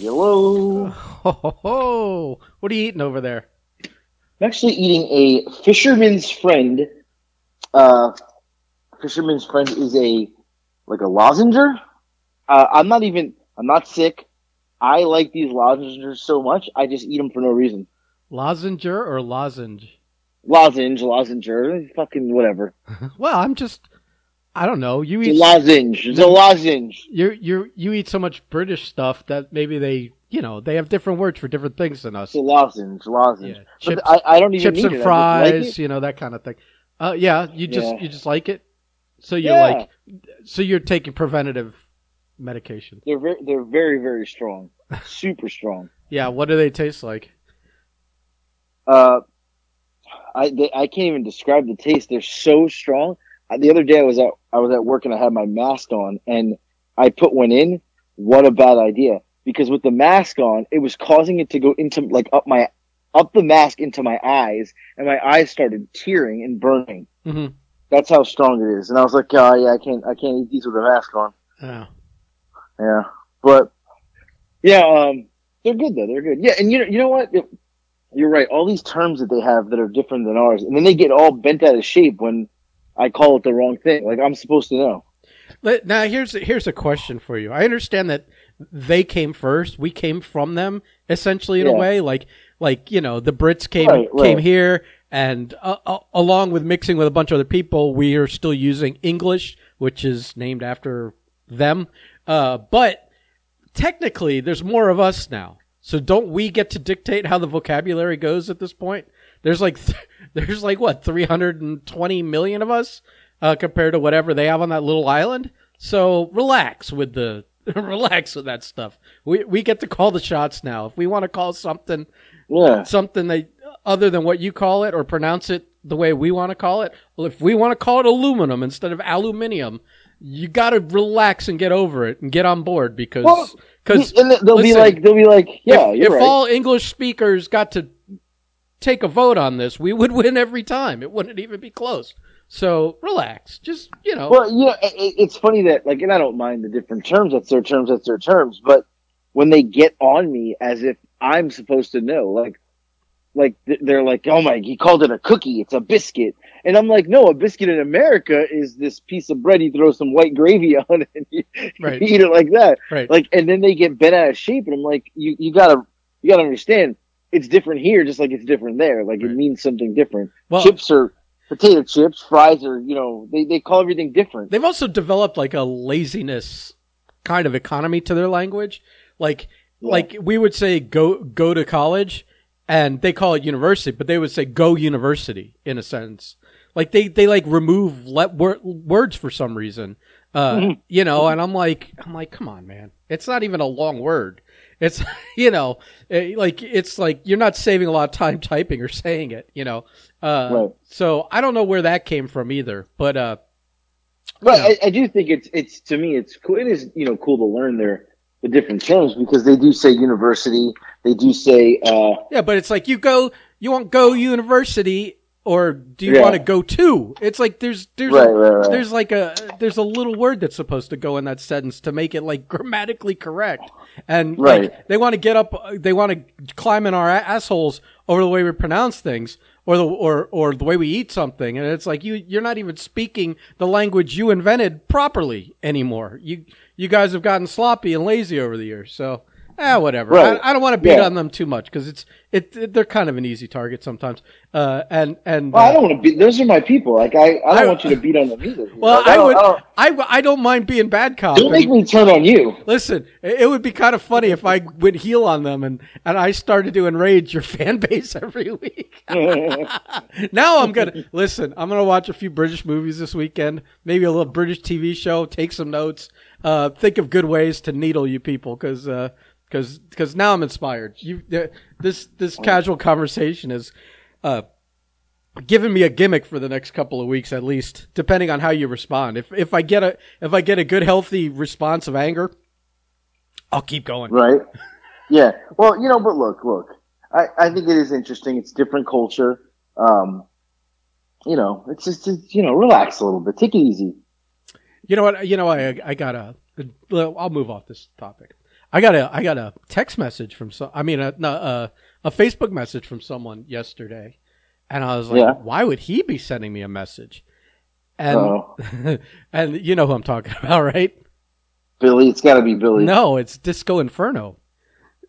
Hello. Ho, ho, ho. What are you eating over there? I'm actually eating a fisherman's friend. Uh, fisherman's friend is a like a lozenger. Uh, I'm not even. I'm not sick. I like these lozenges so much. I just eat them for no reason. Lozenger or lozenge? Lozenge, lozenger, fucking whatever. Well, I'm just. I don't know. You eat lozenge. It's a lozenge. you you you eat so much British stuff that maybe they you know they have different words for different things than us. A lozenge. Lozenge. Yeah, But chips- I, I don't even Chips and it. Fries, like you know that kind of thing. Uh, yeah, you just Yeah. you just like it. So you Yeah. like so you're taking preventative medication. They're very, they're very, very strong. Super strong. Yeah, what do they taste like? Uh, I they, I can't even describe the taste. They're so strong. The other day I was at I was at work and I had my mask on and I put one in. What a bad idea! Because with the mask on, it was causing it to go into like up my up the mask into my eyes, and my eyes started tearing and burning. hmm That's how strong it is. And I was like, oh yeah, I can't I can't eat these with a mask on. Yeah. Yeah, but yeah, um, they're good though. They're good. Yeah, and you know, you know what? It- You're right. All these terms that they have that are different than ours, and then they get all bent out of shape when I call it the wrong thing. Like I'm supposed to know. Let- Now here's here's a question for you. I understand that they came first. We came from them essentially in a way. Like like you know the Brits came Right, right. came here, and uh, uh, along with mixing with a bunch of other people, we are still using English, which is named after them. Uh, but technically, there's more of us now. So don't we get to dictate how the vocabulary goes at this point? There's like th- there's like what 320 million of us uh, compared to whatever they have on that little island. So relax with the relax with that stuff. We we get to call the shots now. If we want to call something Yeah, something that other than what you call it or pronounce it the way we want to call it. Well, if we want to call it aluminum instead of aluminium, you got to relax and get over it and get on board because because they'll be like, they'll be like, yeah, if, you're if right. all English speakers got to take a vote on this, we would win every time. It wouldn't even be close. So relax. Just you know. Well, you know, it, it- it's funny that like, and I don't mind the different terms. That's their terms. That's their terms. But when they get on me as if I'm supposed to know, like, like they're like, oh my, he called it a cookie. It's a biscuit. And I'm like, no, a biscuit in America is this piece of bread. You throw some white gravy on it and you, Right. you eat it like that. right. Like, and then they get bent out of shape. And I'm like, you, you gotta, you gotta understand. It's different here, just like it's different there. Like Right. it means something different. well, chips are potato chips. Fries are, you know, they, they call everything different. They've also developed like a laziness kind of economy to their language. Like Yeah. like we would say go go to college and they call it university, but they would say go university in a sense. Like they they like remove let wor- words for some reason. Uh Mm-hmm. you know, and I'm like I'm like come on man. It's not even a long word. It's you know, eh, like it's like you're not saving a lot of time typing or saying it, you know. Uh Right. so I don't know where that came from either, but uh But you know. I, I do think it's it's to me it's cool. It is you know cool to learn their the different terms because they do say university. They do say uh, Yeah, but it's like you go, you won't go university, or do you Yeah. want to go to? It's like there's there's Right, a, right, right. there's like a there's a little word that's supposed to go in that sentence to make it like grammatically correct, and like they want to get up, they want to climb in our assholes over the way we pronounce things. Or the or or the way we eat something, and it's like you you're not even speaking the language you invented properly anymore. You you guys have gotten sloppy and lazy over the years. So ah, whatever. Right. I, I don't want to beat Yeah. on them too much because it's it, it they're kind of an easy target sometimes. Uh, and and well, I uh, don't want to beat. Those are my people. Like I, I don't I- want you to beat on them either. well, Like, I, don't- would I don't, I, I don't mind being bad cop. don't make me turn on you. Listen, it it would be kind of funny if I went heel on them and, and I started to enrage your fan base every week. now I'm gonna listen. I'm gonna watch a few British movies this weekend, maybe a little British TV show, take some notes, uh, think of good ways to needle you people, because because because now I'm inspired. You this this casual conversation is uh, giving me a gimmick for the next couple of weeks at least, depending on how you respond. If if I get a if I get a good healthy response of anger, I'll keep going. right? Yeah. Well, you know, but look, look. I, I think it is interesting. It's different culture. Um, you know, it's just, it's, you know, relax a little bit. Take it easy. You know what? You know I I got a. I'll move off this topic. I got a I got a text message from some. I mean, a a, a Facebook message from someone yesterday, and I was like, Yeah. why would he be sending me a message? And and you know who I'm talking about, right? Billy, it's got to be Billy. No, it's Disco Inferno,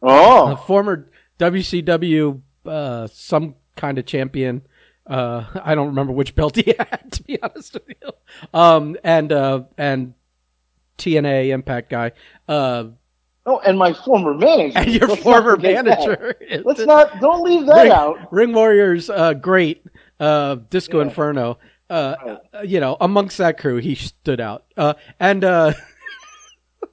a Oh, former WCW uh, some kind of champion. Uh, I don't remember which belt he had, to be honest with you. Um, and uh, and TNA Impact guy. Oh, and my former manager. and your Let's former manager. Let's not. Don't leave that Ring, out. Ring Warriors, uh, great. Uh, Disco Yeah. Inferno. Uh, uh, you know, amongst that crew, he stood out. Uh, and uh,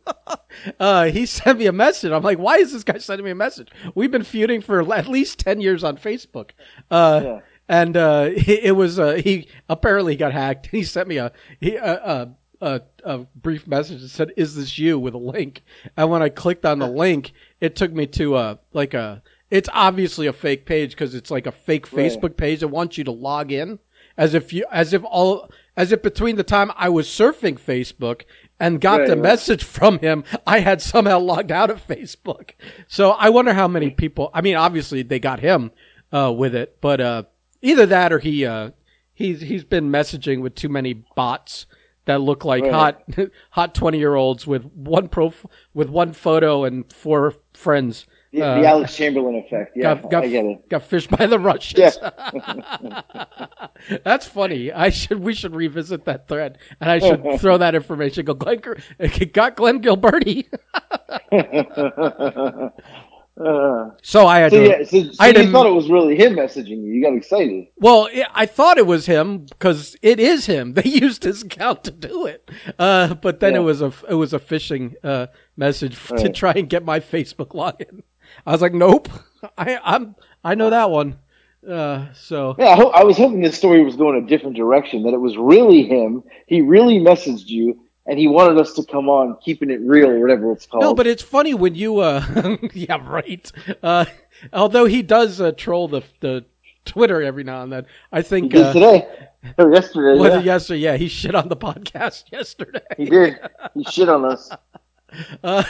uh, he sent me a message. I'm like, why is this guy sending me a message? We've been feuding for at least ten years on Facebook. Uh, Yeah. and uh, it, it was uh, he apparently got hacked. He sent me a he a, a, a, brief message that said, "Is this you?" with a link. And when I clicked on the link, it took me to a like a. It's obviously a fake page because it's like a fake Right. Facebook page that wants you to log in as if you as if all as if between the time I was surfing Facebook and got Right, the right. message from him, I had somehow logged out of Facebook. So I wonder how many people. I mean, obviously they got him uh, with it, but uh, either that or he uh, he's he's been messaging with too many bots that look like Right. hot hot twenty year olds with one prof with one photo and four friends. The, Uh, the Alex Chamberlain effect. Yeah, got got, I get it. got fished by the Russians. Yeah. That's funny. I should we should revisit that thread, and I should throw that information. Go, Glenn, got Glenn Gilberti. Uh, so I had so to. yeah, so, so I you thought it was really him messaging you. You got excited. Well, I thought it was him because it is him. They used his account to do it, uh, but then Yeah. it was a it was a phishing uh, message f- to try and get my Facebook login. I was like, nope, I I'm I know that one. Uh, so Yeah, I, ho- I was hoping this story was going a different direction. That it was really him. He really messaged you, and he wanted us to come on, keeping it real, or whatever it's called. No, but it's funny when you, uh, yeah, right. Uh, although he does uh, troll the the Twitter every now and then. I think uh, today or yesterday. was yeah. it yesterday? Yeah, he shit on the podcast yesterday. He did. He shit on us. Uh,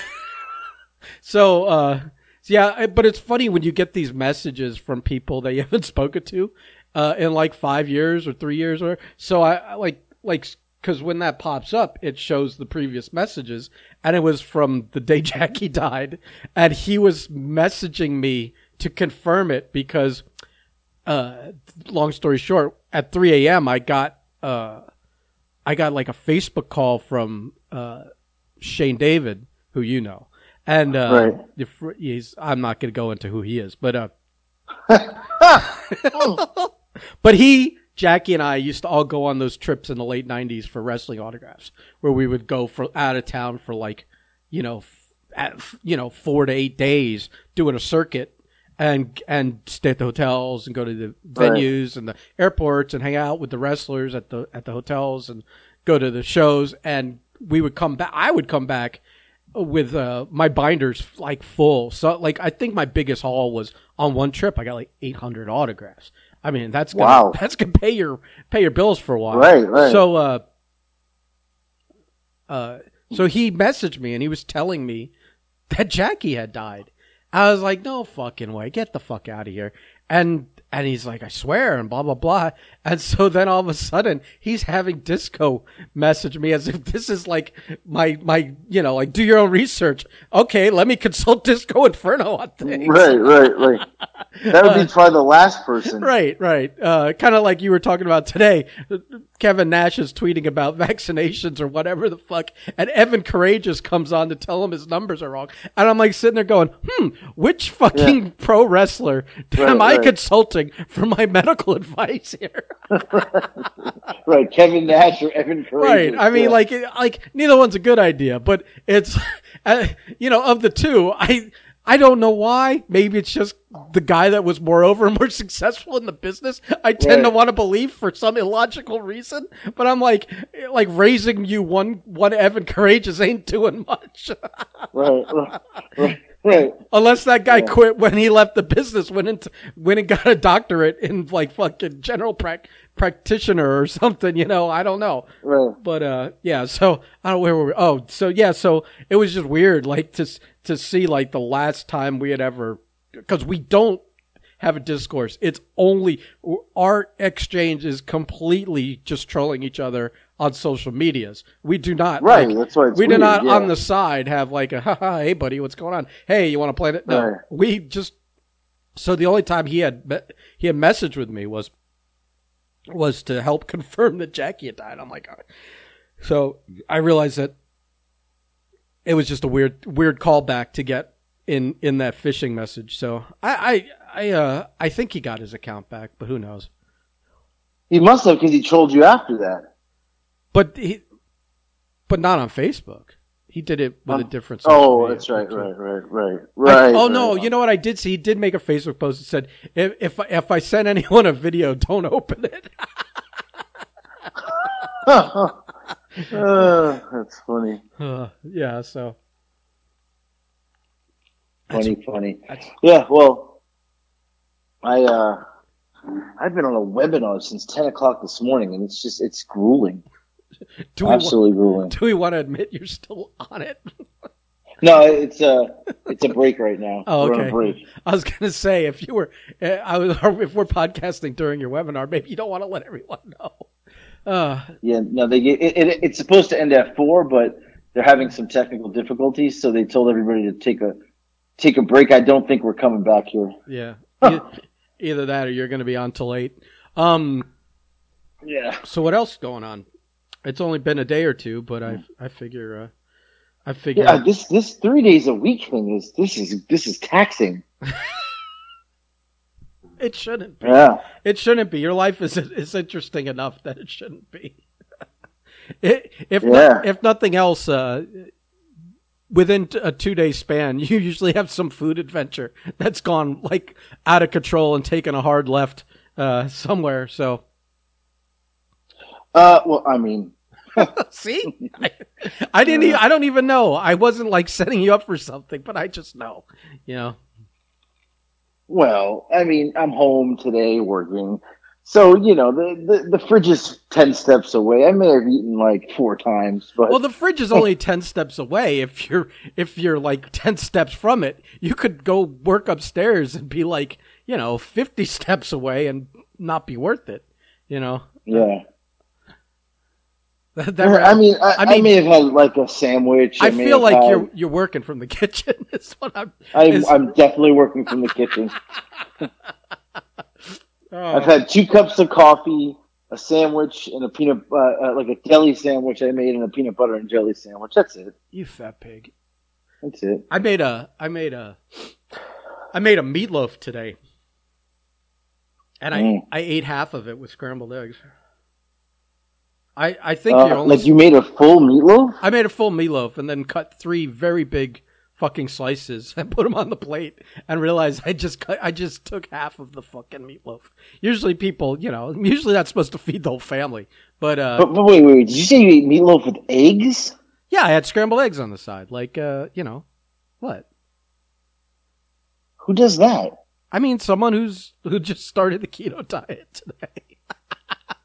so, uh, yeah, but it's funny when you get these messages from people that you haven't spoken to uh, in like five years or three years, or so. I, I like like because when that pops up, it shows the previous messages, and it was from the day Jackie died, and he was messaging me to confirm it because, uh, long story short, at 3 a.m. I got uh, I got like a Facebook call from uh, Shane David, who you know, and uh, Right. he's I'm not going to go into who he is, but uh, but he, Jackie, and I used to all go on those trips in the late '90s for wrestling autographs, where we would go for out of town for like, you know, f- you know, four to eight days doing a circuit. And and stay at the hotels and go to the Right. venues and the airports and hang out with the wrestlers at the at the hotels and go to the shows and we would come back. I would come back with uh, my binders like full. So like I think my biggest haul was on one trip. I got like 800 autographs. I mean that's gonna, Wow. that's gonna pay your pay your bills for a while. Right, right. So uh, uh, so he messaged me and he was telling me that Jackie had died. I was like, no fucking way, get the fuck out of here. And and he's like, I swear, and blah blah blah. And so then all of a sudden, he's having Disco message me as if this is like my my you know like do your own research. Okay, let me consult Disco Inferno on things. Right, right, right. That would be probably the last person. Right, right. Uh, kind of like you were talking about today. Kevin Nash is tweeting about vaccinations or whatever the fuck, and Evan Karagias comes on to tell him his numbers are wrong. And I'm like sitting there going, hmm, which fucking pro wrestler am I right. consulting for my medical advice here? Right, Kevin Nash or Evan right. I mean, yeah. like, like neither one's a good idea, but it's, uh, you know, of the two, I. I don't know why. Maybe it's just the guy that was moreover and more successful in the business. I tend to want to believe for some illogical reason, but I'm like, like raising you one one Evan Karagias ain't doing much. right, right, right. Unless that guy Yeah. quit when he left the business, went into went and got a doctorate in like fucking general prac practitioner or something. You know, I don't know. Right. But uh, yeah. So I don't know where were we? Oh, so yeah. So it was just weird, like to to see like the last time we had ever because we don't have a discourse. It's only our exchange is completely just trolling each other on social medias. We do not Right, like, that's why it's we do not yeah. on the side have like a haha hey buddy what's going on hey you want to play it no Right. we just so the only time he had me- he had messaged with me was was to help confirm that Jackie had died. I'm like, right. so I realized that it was just a weird weird callback to get in in that phishing message. So I I I uh I think he got his account back, but who knows? He must have because he trolled you after that. But he but not on Facebook. He did it with a Um, different. Oh, that's right, right, right, right, I- right. oh no! right. You know what I did see? He did make a Facebook post that said, "If if, if I send anyone a video, don't open it." Uh, that's funny. Uh, yeah. So Funny, funny. that's- Yeah, well, I uh, I've been on a webinar since ten o'clock this morning, and it's just it's grueling, do we wa- grueling. do we want to admit you're still on it? No, it's a it's a break right now. Oh, okay. break. I was gonna say if you were, uh, I was, if we're podcasting during your webinar, maybe you don't want to let everyone know. Uh, Yeah, no, they get, it, it, it's supposed to end at four, but they're having some technical difficulties, so they told everybody to take a take a break. I don't think we're coming back here. yeah. Either that or you're going to be on till eight. Um. Yeah. So what else going on? It's only been a day or two, but I I figure uh, I figure Yeah, this this three days a week thing is this is this is taxing. it shouldn't be. Yeah. It shouldn't be. Your life is is interesting enough that it shouldn't be. it, if Yeah. if nothing else, uh, within a two day span, you usually have some food adventure that's gone like out of control and taken a hard left uh, somewhere. So Uh, well, I mean, see, I, I didn't. Even, I don't even know. I wasn't like setting you up for something, but I just know. You know. well, I mean, I'm home today working, so you know the the, the fridge is ten steps away. I may have eaten like four times, but Well, the fridge is only ten steps away. If you're if you're like ten steps from it, you could go work upstairs and be like you know fifty steps away and not be worth it. You know. yeah. That, that- I mean, I, I I, mean- may have had like a sandwich. I may feel like had- you're you're working from the kitchen. Is what I'm. I'm, is- I'm definitely working from the kitchen. oh, I've had two cups of coffee, a sandwich, and a peanut uh, uh, like a deli sandwich I made, and a peanut butter and jelly sandwich. That's it. you fat pig. That's it. I made a I made a I made a meatloaf today, and I Mm. I ate half of it with scrambled eggs. I I think Uh, you're only like you made a full meatloaf. I made a full meatloaf and then cut three very big fucking slices and put them on the plate and realized I just cut, I just took half of the fucking meatloaf. Usually people, you know, usually that's supposed to feed the whole family. But uh But, but wait, wait, wait. Did you say you ate meatloaf with eggs? yeah, I had scrambled eggs on the side. Like uh, you know, what? Who does that? I mean someone who's who just started the keto diet today.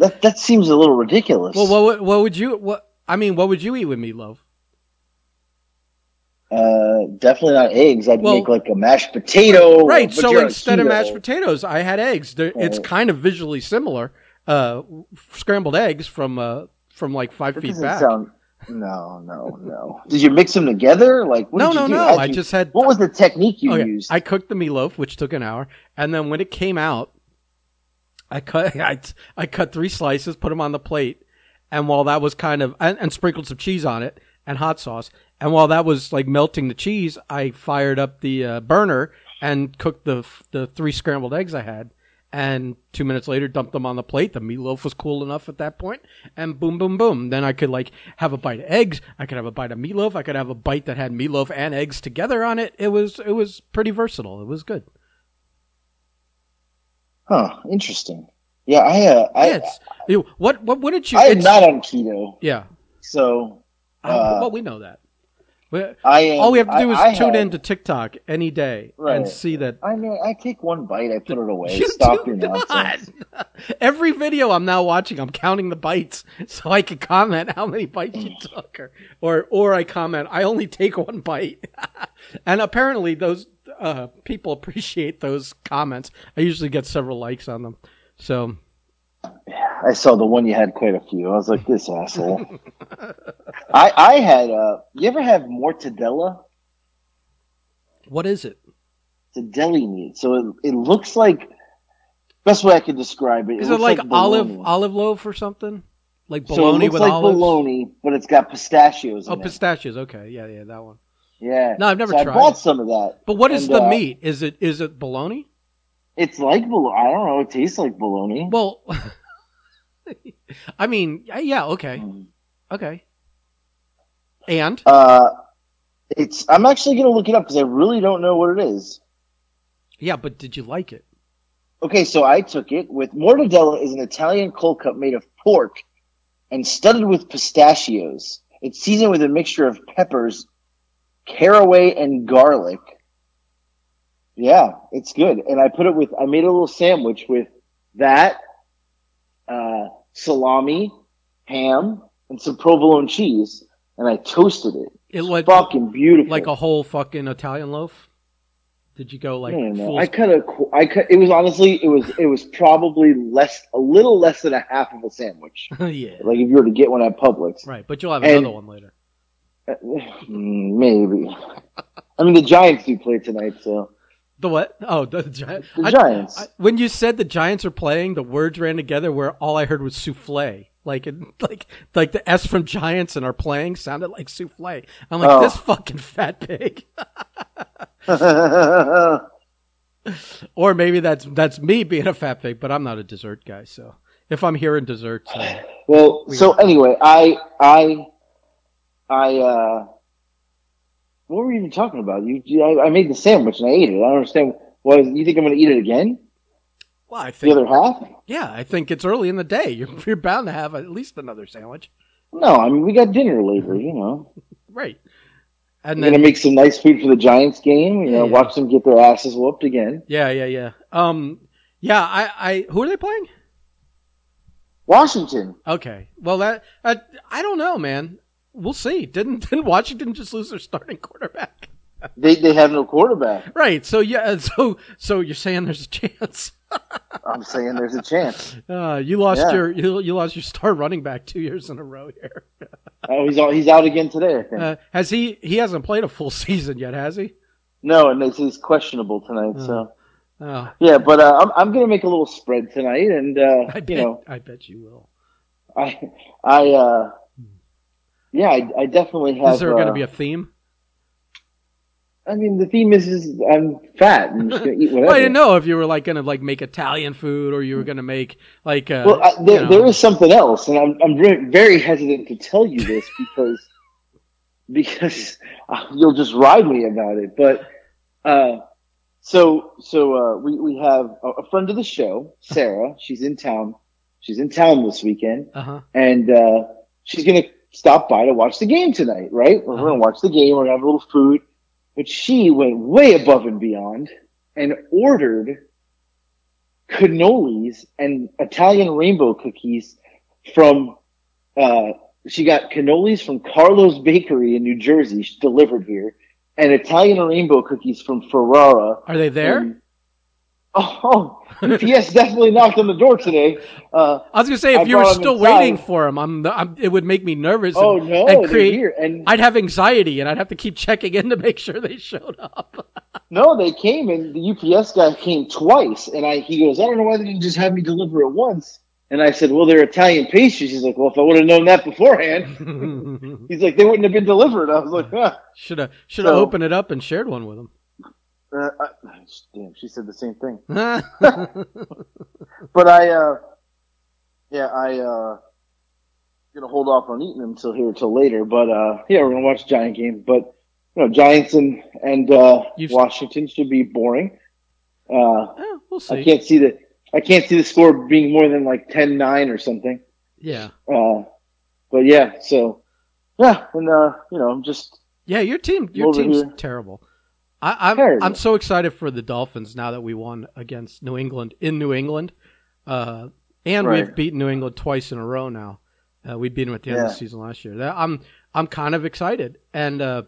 That that seems a little ridiculous. Well, what would- what would you what I mean, what would you eat with meatloaf? uh, definitely not eggs. I'd Well- make like a mashed potato. Right. So instead of mashed potatoes, I had eggs. They're, It's Oh. kind of visually similar. Uh, scrambled eggs from uh, from like five That feet back. sound. No, no, no. Did you mix them together? Like what no, did you no, do? no. I you- just had. What was the technique you okay, used? I cooked the meatloaf, which took an hour, and then when it came out, I cut I, I cut three slices, put them on the plate, and while that was kind of and, and sprinkled some cheese on it and hot sauce, and while that was like melting the cheese, I fired up the uh, burner and cooked the the three scrambled eggs I had. And two minutes later, dumped them on the plate. The meatloaf was cool enough at that point, and boom, boom, boom. Then I could like have a bite of eggs. I could have a bite of meatloaf. I could have a bite that had meatloaf and eggs together on it. It was it was pretty versatile. It was good. Huh? Interesting. Yeah, I. Uh, I. Yeah, you- what what what did you? I am not on keto, Yeah. so Uh, Uh, well, we know that. I All we have to do is I, I tune have- in to TikTok any day and see that. I mean, I take one bite, I put it away. You Stop do your nonsense. Every video I'm now watching, I'm counting the bites so I can comment how many bites you took, or or, or I comment I only take one bite, and apparently those uh, people appreciate those comments. I usually get several likes on them. So I saw the one you had quite a few. I was like, this asshole. I I had. uh You ever have mortadella? what is it? It's a deli meat, so it, it looks like. Best way I could describe it. Is it looks like, olive olive loaf or something? Like So it bologna looks with like olives? bologna, but it's got pistachios in Oh, it. pistachios. Okay, yeah, yeah, that one. Yeah. No, I've never so tried I bought it. some of that. But what is And, the uh, meat? Is it is it bologna? It's like bologna. I don't know. It tastes like bologna. Well, I mean, yeah, okay, Mm. okay. And Uh, it's. I'm actually gonna look it up because I really don't know what it is. yeah, but did you like it? Okay, so I took it with mortadella is an Italian cold cut made of pork and studded with pistachios. It's seasoned with a mixture of peppers, caraway, and garlic. Yeah, it's good. And I put it with. I made a little sandwich with that, uh, salami, ham, and some provolone cheese, and I toasted it. It like Fucking beautiful. like a whole fucking Italian loaf. Did you go like know. full? I cut a. I cut. It was honestly. It was. It was probably less. A little less than a half of a sandwich. yeah, Like if you were to get one at Publix. right. But you'll have And- another one later. Maybe. I mean, the Giants do play tonight, so The what? Oh, the, Giants. the Giants. when you said the Giants are playing, the words ran together where all I heard was souffle. Like, like, like the S from Giants and are playing sounded like souffle. I'm like, Oh. this fucking fat pig. Or maybe that's that's me being a fat pig, but I'm not a dessert guy. So if I'm hearing desserts, uh, well, so anyway, I, I, I. uh What were you even talking about? You, I, I made the sandwich and I ate it. I don't understand. What you think I'm going to eat it again? well, I think The other half? yeah, I think it's early in the day. You're you're bound to have at least another sandwich, No, I mean we got dinner later. You know, right? And then make some nice food for the Giants game. You know, Yeah. watch them get their asses whooped again. yeah, yeah, yeah. Um, yeah. I, I who are they playing? Washington. Okay. Well, that uh, I don't know, man. We'll see. Didn't didn't Washington just lose their starting quarterback? They they have no quarterback. Right. So yeah. So so you're saying there's a chance? I'm saying there's a chance. Uh, you lost Yeah. your you, you lost your star running back two years in a row here. Oh, he's out, he's out again today. I think. Uh, has he? He hasn't played a full season yet, has he? no, and say he's questionable tonight. So Oh, yeah, but uh, I'm I'm gonna make a little spread tonight, and uh, I bet. you know, I bet you will. I I uh, yeah, I, I definitely have. Is there going to uh, be a theme? I mean, the theme is, is I'm fat. I'm just gonna eat whatever. Well, I didn't know if you were like going to like make Italian food or you were going to make like. Uh, Well, I, there, you know- there is something else, and I'm I'm very, very hesitant to tell you this because because uh, you'll just ride me about it. But uh, so so uh, we we have a, a friend of the show, Sarah. She's in town. She's in town this weekend, Uh-huh. and uh, she's gonna stop by to watch the game tonight. Right? We're Uh-huh. gonna watch the game. We're gonna have a little food. But she went way above and beyond and ordered cannolis and Italian rainbow cookies from, uh, she got cannolis from Carlo's Bakery in New Jersey she delivered here and Italian rainbow cookies from Ferrara. Are they there? Oh, UPS definitely knocked on the door today. Uh, I was going to say if I you were still inside. waiting for them, I'm, I'm. It would make me nervous. oh and, no, and create. here. And I'd have anxiety and I'd have to keep checking in to make sure they showed up. No, they came and the UPS guy came twice, and I he goes, I don't know why they didn't just have me deliver it once. And I said, Well, they're Italian pastries. He's like, Well, if I would have known that beforehand, he's like, they wouldn't have been delivered. I was like, huh. should have should have So- opened it up and shared one with them. Uh, I, damn, she said the same thing. But I, uh, yeah, I uh, gonna hold off on eating them until here till later. But uh, yeah, we're gonna watch the Giant game. But you know, Giants and and uh, Washington should be boring. Uh, we'll see. I can't see the I can't see the score being more than like 10-9 or something. Yeah. Uh, but yeah, so yeah, and uh, you know, I'm just Yeah, your team, your team's here. terrible. I, I'm Terrible. I'm so excited for the Dolphins now that we won against New England in New England, uh, and Right. we've beaten New England twice in a row now. Uh, we beat them at the end of the season last year. That, I'm I'm kind of excited, and uh,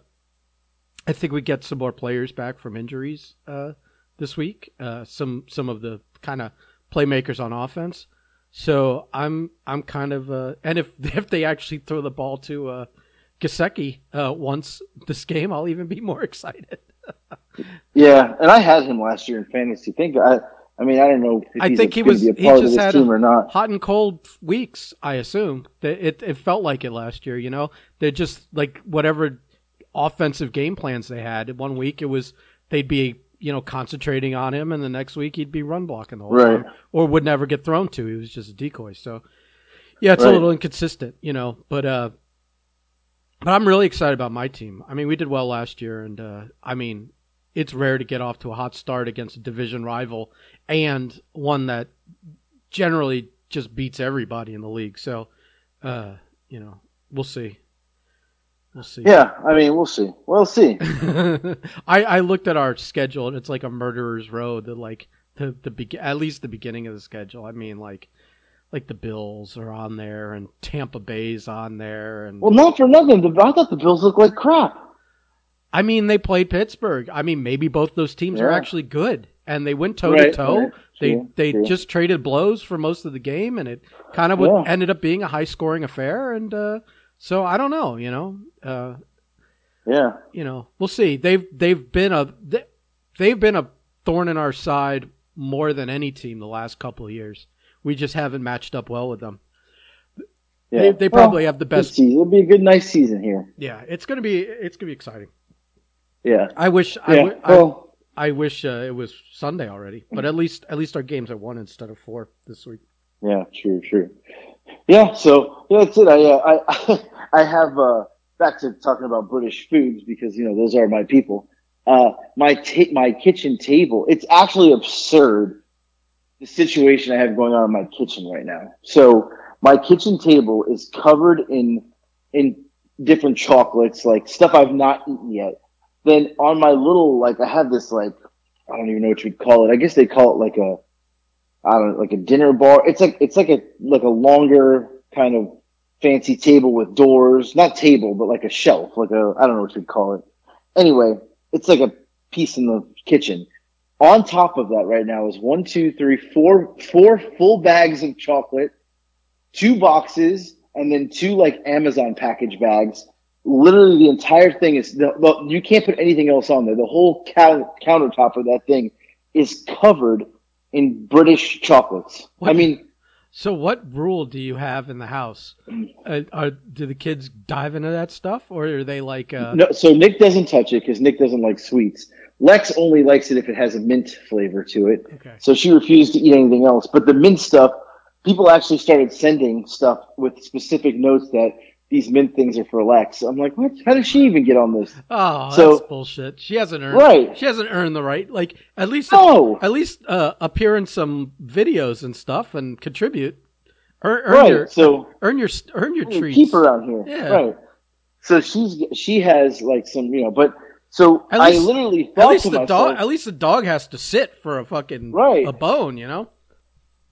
I think we get some more players back from injuries uh, this week. Uh, some some of the kind of playmakers on offense. So I'm I'm kind of uh, and if if they actually throw the ball to uh, Gesicki uh, once this game, I'll even be more excited. Yeah, and I had him last year in fantasy. Think I, I mean, I don't know if I think he was a he part of just had team or not. hot and cold weeks. I assume that it it felt like it last year. You know, they just like whatever offensive game plans they had. One week it was they'd be you know concentrating on him, and the next week he'd be run blocking the whole Right. time, or would never get thrown to. He was just a decoy. So yeah, it's a little inconsistent, you know. But uh, but I'm really excited about my team. I mean, we did well last year, and uh, I mean, it's rare to get off to a hot start against a division rival and one that generally just beats everybody in the league. So, uh, you know, we'll see. We'll see. Yeah, I mean, we'll see. We'll see. I, I looked at our schedule and it's like a murderer's row. The like the the be- at least the beginning of the schedule. I mean, like like the Bills are on there and Tampa Bay's on there, and Well, not for nothing. I thought the Bills looked like crap. I mean they played Pittsburgh. I mean maybe both those teams are actually good, and they went toe to toe. They they true. just traded blows for most of the game, and it kind of Yeah. ended up being a high scoring affair. And uh, so I don't know, you know, uh, Yeah, you know, we'll see. They've they've been a they- they've been a thorn in our side more than any team the last couple of years. We just haven't matched up well with them. yeah. They, they Well, probably have the best. season. It'll be a good, nice season here. Yeah, it's gonna be it's gonna be exciting. Yeah. I wish Yeah. I, well, I wish uh, it was Sunday already, but at least at least our games are one instead of four this week. yeah. True. True. Yeah. So yeah, that's it. I uh, I I have uh, back to talking about British foods because you know those are my people. Uh, my ta- my kitchen table. It's actually absurd the situation I have going on in my kitchen right now. So my kitchen table is covered in in different chocolates, like stuff I've not eaten yet. Then on my little like I have this like I don't even know what you'd call it. I guess they call it like a I don't know, like a dinner bar. It's like it's like a like a longer kind of fancy table with doors, not table, but like a shelf, like a I don't know what you'd call it. Anyway, it's like a piece in the kitchen. On top of that, right now is one, two, three, four, four full bags of chocolate, two boxes, and then two like Amazon package bags. Literally, the entire thing is the, you can't put anything else on there. The whole counter, countertop of that thing is covered in British chocolates. I mean, So, what rule do you have in the house? Uh, are, do the kids dive into that stuff, or are they like, uh, no. So Nick doesn't touch it because Nick doesn't like sweets. Lex only likes it if it has a mint flavor to it. okay, So she refused to eat anything else. But the mint stuff, people actually started sending stuff with specific notes that these mint things are for Lex. I'm like, what? How did she even get on this? oh, So- that's bullshit. She hasn't earned, Right. She hasn't earned the right. Like, at least, No. at least uh, appear in some videos and stuff and contribute. Earn, earn right. your, so earn your, earn your treats. keep around here. Yeah. Right. So she's she has like some you know, but so At I least- literally At least the myself, dog. At least the dog has to sit for a fucking Right. a bone. You know.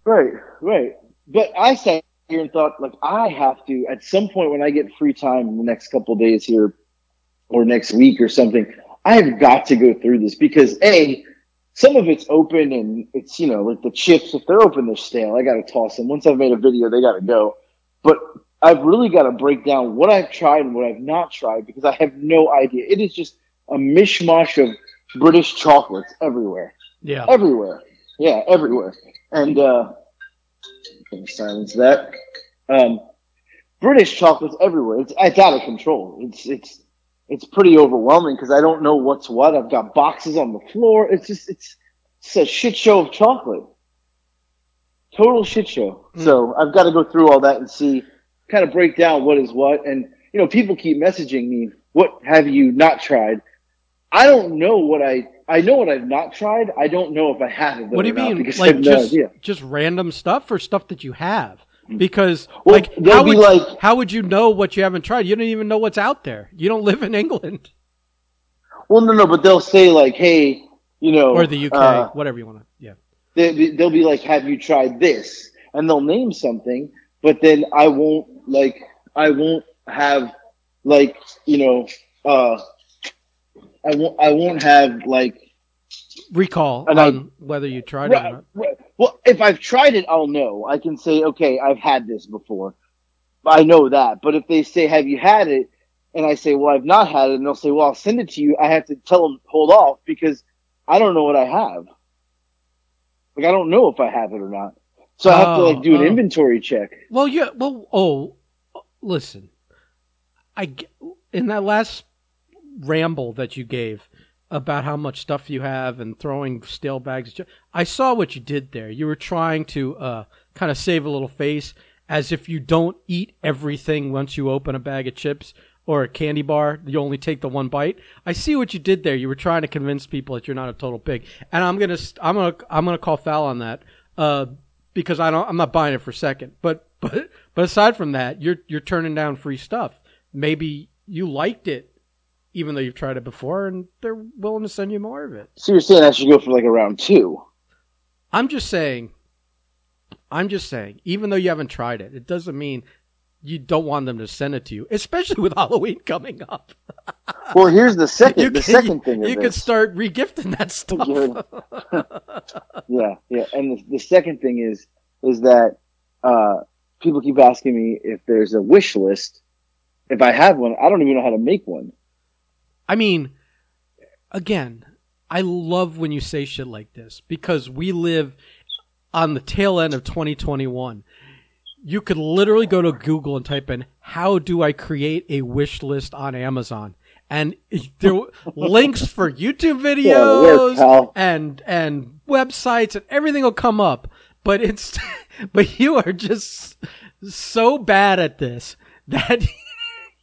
Right, right. But I sat here and thought, like, I have to at some point when I get free time in the next couple days here, or next week or something, I have got to go through this because a, some of it's open and it's you know like the chips if they're open they're stale. I got to toss them. Once I've made a video, they got to go. But I've really got to break down what I've tried and what I've not tried because I have no idea. It is just a mishmash of British chocolates everywhere Yeah. everywhere. Yeah, everywhere. And uh can silence that. Um British chocolates everywhere. It's it's out of control. It's it's it's pretty overwhelming because I don't know what's what. I've got boxes on the floor. It's just it's it's a shit show of chocolate. Total shit show. Mm. So I've got to go through all that and see kind of break down what is what and you know people keep messaging me what have you not tried I don't know what I I know what I've not tried. I don't know if I have it. What do you mean? Like no just idea. just random stuff or stuff that you have? Because Well, like they'll how be would like- how would you know what you haven't tried? You don't even know what's out there. You don't live in England. Well, no, no, but they'll say like, "Hey, you know," or the UK, uh, whatever you want to. Yeah. they, they'll be like, "Have you tried this?" And they'll name something, but then I won't like, I won't have like, you know, uh, I won't, I won't have like, Recall And I- on whether you tried it or not. right. well, if I've tried it, I'll know. I can say, okay, I've had this before. I know that. But if they say, have you had it? And I say, well, I've not had it. And they'll say, well, I'll send it to you. I have to tell them, hold off because I don't know what I have. Like, I don't know if I have it or not. So I have to Oh, like do an oh, oh. inventory check. Well, yeah. Well, oh, listen. I in that last ramble that you gave about how much stuff you have and throwing stale bags. I saw what you did there. You were trying to uh, kind of save a little face, as if you don't eat everything once you open a bag of chips or a candy bar. You only take the one bite. I see what you did there. You were trying to convince people that you're not a total pig, and I'm gonna I'm gonna I'm gonna call foul on that. Uh, because I don't, I'm not buying it for a second. But but but aside from that, you're you're turning down free stuff. Maybe you liked it, even though you've tried it before, and they're willing to send you more of it. So you're saying I should go for like a round two? I'm just saying. I'm just saying, even though you haven't tried it, it doesn't mean you don't want them to send it to you, especially with Halloween coming up. Well, here's the second. You the can, second thing. You could start regifting that stuff. Yeah, yeah. And the, the second thing is is that uh, people keep asking me if there's a wish list. If I have one, I don't even know how to make one. I mean, again, I love when you say shit like this because we live on the tail end of 2021. You could literally go to Google and type in "How do I create a wish list on Amazon?" and there are links for YouTube Yeah, work, videos and and websites and everything will come up. But it's but you are just so bad at this that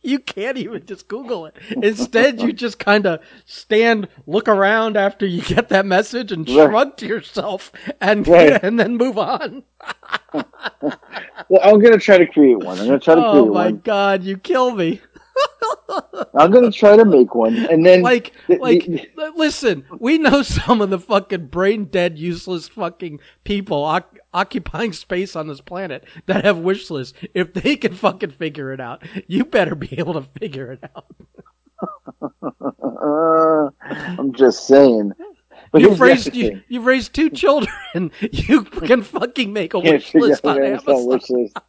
you can't even just Google it. Instead, you just kind of stand, look around after you get that message, and Right. shrug to yourself, and Right. and then move on. Well, I'm gonna try to create one. I'm gonna try to Oh create my one. god, you kill me! I'm gonna try to make one, and then Like, the- like, l- listen, we know some of the fucking brain dead, useless fucking people oc- occupying space on this planet that have wish lists. If they can fucking figure it out, you better be able to figure it out. uh, I'm just saying. But You've raised you, you've raised two children. You can fucking make a wish list on Amazon Amazon. wish list.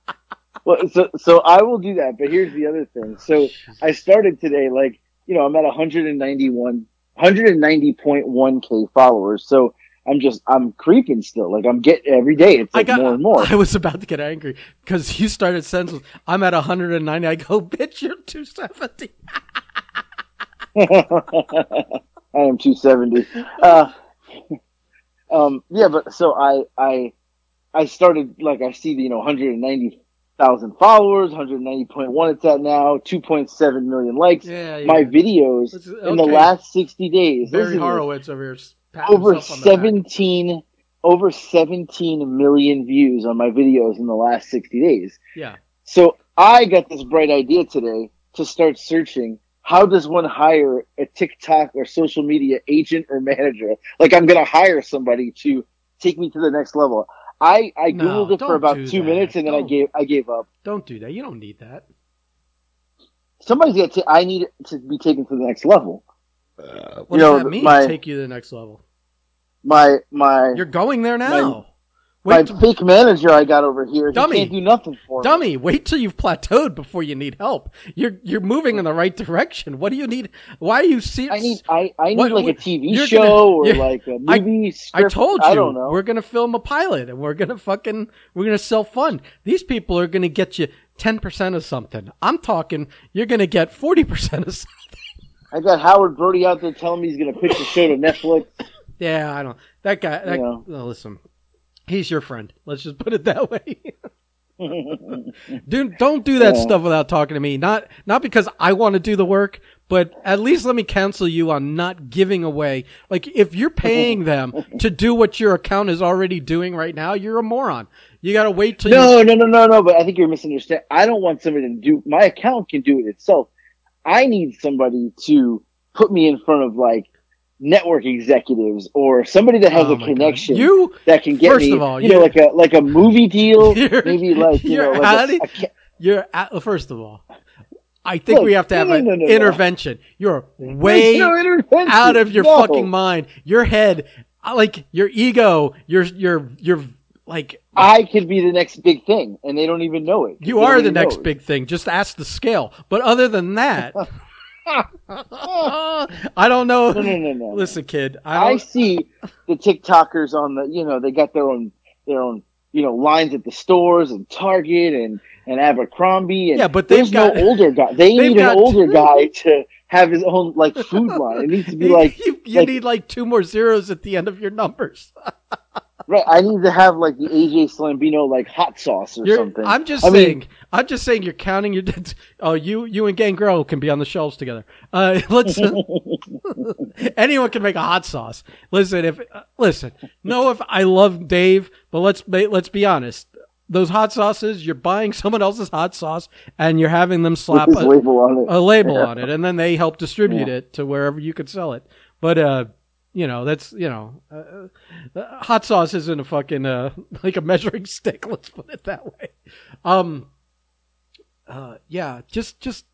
Well, so so I will do that. But here's the other thing. So I started today, like you know, I'm at 191, 190.1k followers. So I'm just I'm creeping still. Like I'm getting every day. It's I like got. more and more. I was about to get angry because you started sentences. I'm at 190. I go, bitch, you're 270. I am 270. Uh, um, yeah, but so I, I, I started like I see the you know 190,000 followers, 190.1 it's at now, 2.7 million likes. Yeah, yeah. My videos Let's- in the last 60 days, Barry Horowitz over here. over himself on the back. 17, over 17 million views on my videos in the last 60 days. Yeah. So I got this bright idea today to start searching. How does one hire a TikTok or social media agent or manager? Like I'm going to hire somebody to take me to the next level. I, I No, googled it for about two that. minutes and then I Don't. gave I gave up. Don't do that. You don't need that. Somebody's got to. I need to be taken to the next level. Uh, what You does know, that mean? my- Take you to the next level. My my You're going there now. My peak manager I got over here. Dummy. He can't do nothing for me. dummy. Wait till you've plateaued before you need help. You're you're moving in the right direction. What do you need? Why are you see? I need I, I need What- like a TV show gonna- or like a I- movie. I script. told you I don't know. we're gonna film a pilot and we're gonna fucking we're gonna self fund. These people are gonna get you ten percent of something. I'm talking you're gonna get forty percent of something. I got Howard Brody out there telling me he's going to pitch the show to Netflix. Yeah, I don't. That guy. That, Yeah. no, listen, he's your friend. Let's just put it that way. Dude, don't do that Yeah. stuff without talking to me. Not not because I want to do the work, but at least let me counsel you on not giving away. Like if you're paying them to do what your account is already doing right now, you're a moron. You got to wait till you no, no, no, no, no. But I think you're misunderstanding. I don't want somebody to do. My account can do it itself. I need somebody to put me in front of like network executives or somebody that has Oh a God. connection You that can get me, all, you know, like a like a movie deal, maybe like you know, you're like a, a, You're at, first of all, I think Look, we have to have no, an no, no, intervention. You're way out of your fucking mind. Your head, uh, like your ego, your your your like I could be the next big thing, and they don't even know it. you are the next big thing. Just ask the scale. But other than that, I don't know. No, no, no, no. Listen, kid, I I see the TikTokers on the, you know, they got their own, their own, you know, lines at the stores and Target and and Abercrombie. And Yeah, but they've there's got- no older guy. They need got- an older guy to have his own like food line. It needs to be like, you, you like- need like two more zeros at the end of your numbers. right. I need to have like the AJ Slambino like hot sauce or You're, something. I'm just I mean- saying. I'm just saying. You're counting your. Oh, you you and Gangrel can be on the shelves together. Uh, let's. anyone can make a hot sauce. Listen, if uh, listen, no, if I love Dave, but let's let's be honest. Those hot sauces, you're buying someone else's hot sauce and you're having them slap a, label on it. a label on it, and then they help distribute it to wherever you could sell it. But uh, you know, that's you know, uh, uh, hot sauce isn't a fucking uh, like a measuring stick. Let's put it that way. Um, uh, yeah, just just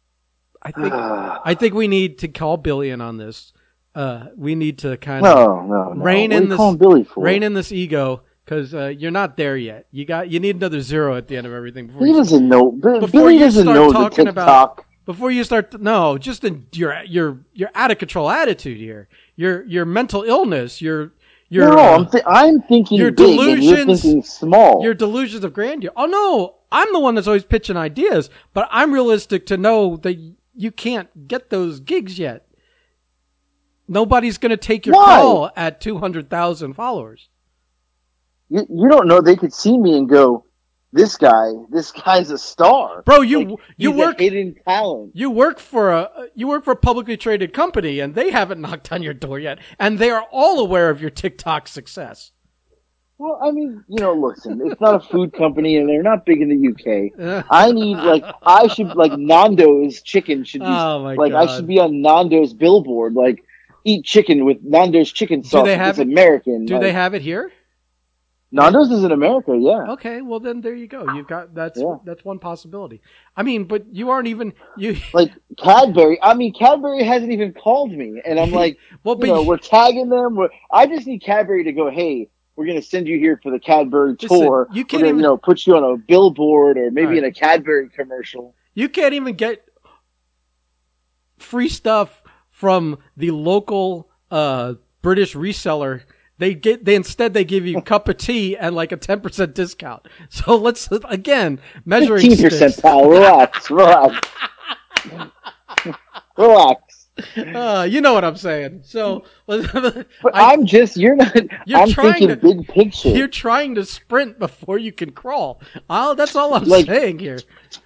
I think I think we need to call Billy in on this. Uh, we need to kind of No, no, no. Rein what in this- Billy for? rein in this ego because uh, you're not there yet. You got you need another zero at the end of everything before He you doesn't know. Billy you doesn't start know the talking TikTok. about- before you start to, no just in your your your out of control attitude here. Your your mental illness your your no, uh, I'm, th- I'm thinking your big, and you're delusions- thinking small. your delusions of grandeur. Oh no i'm the one that's always pitching ideas but i'm realistic to know that you can't get those gigs yet. Nobody's going to take your Why? call at 200000 followers. You, you don't know. They could see me and go, "This guy, this guy's a star, bro you Like, you work hidden talent." You work for a you work for a publicly traded company, and they haven't knocked on your door yet, and they are all aware of your TikTok success. Well, I mean, you know, listen, it's not a food company, and they're not big in the UK. I need like I should like Nando's chicken should be Oh, my like I should be on Nando's billboard, like eat chicken with Nando's chicken sauce. they have it's it- American? do like, they have it here? Nando's is in America? Yeah. Okay, well then there you go. You've got that's Yeah. that's one possibility. I mean, but you aren't even you. Like Cadbury, I mean Cadbury hasn't even called me, and I'm like, Well, but know, we're tagging them. We're, I just need Cadbury to go, hey, we're going to send you here for the Cadbury Listen, tour. you can't gonna, even- you know, put you on a billboard or maybe All in a Cadbury commercial. you can't even get free stuff from the local uh, British reseller. They get they instead they give you a cup of tea and like a ten percent discount. So let's again measuring Fifteen percent, pal. Relax, relax, relax. Uh, you know what I'm saying. So But I- I, am just you're not. You're I'm trying thinking to- big picture. you're trying to sprint before you can crawl. i that's all I'm Like- saying here.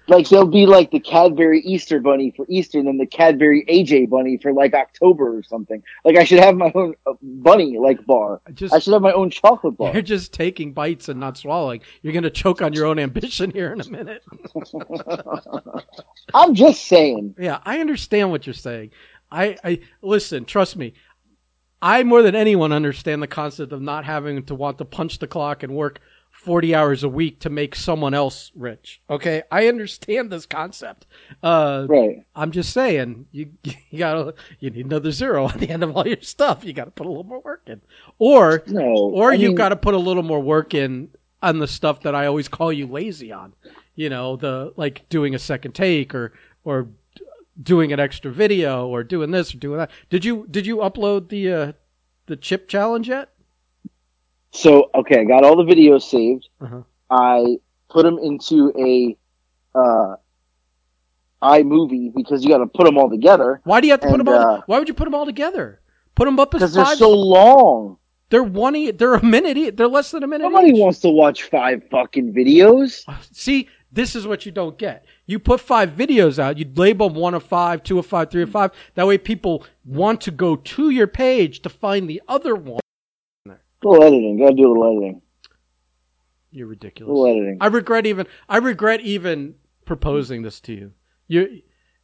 Like they'll be like the Cadbury Easter Bunny for Easter, and then the Cadbury AJ Bunny for like October or something. Like I should have my own uh, bunny like bar. I just I should have my own chocolate bar. you're just taking bites and not swallowing. You're gonna choke on your own ambition here in a minute. I'm just saying. Yeah, I understand what you're saying. I, I listen. Trust me. I more than anyone understand the concept of not having to want to punch the clock and work 40 hours a week to make someone else rich. Okay, I understand this concept. Uh, Right. I'm just saying you you gotta you need another zero at the end of all your stuff. You got to put a little more work in, or No. or I you've mean, got to put a little more work in on the stuff that I always call you lazy on. You know, the like doing a second take or or doing an extra video or doing this or doing that. Did you did you upload the uh, the chip challenge yet? So okay, I got all the videos saved. Uh-huh. I put them into a uh, iMovie because you got to put them all together Why do you have to put them all? uh, why would you put them all together? Put them up as because they're so long. they're one. e- They're a minute. e- They're less than a minute. Nobody each. wants to watch five fucking videos. See, this is what you don't get. You put five videos out, you label them one of five, two of five, three of five. That way people want to go to your page to find the other one. Little editing. Got to do a little editing. You're ridiculous. little editing. I regret even I regret even proposing this to you. You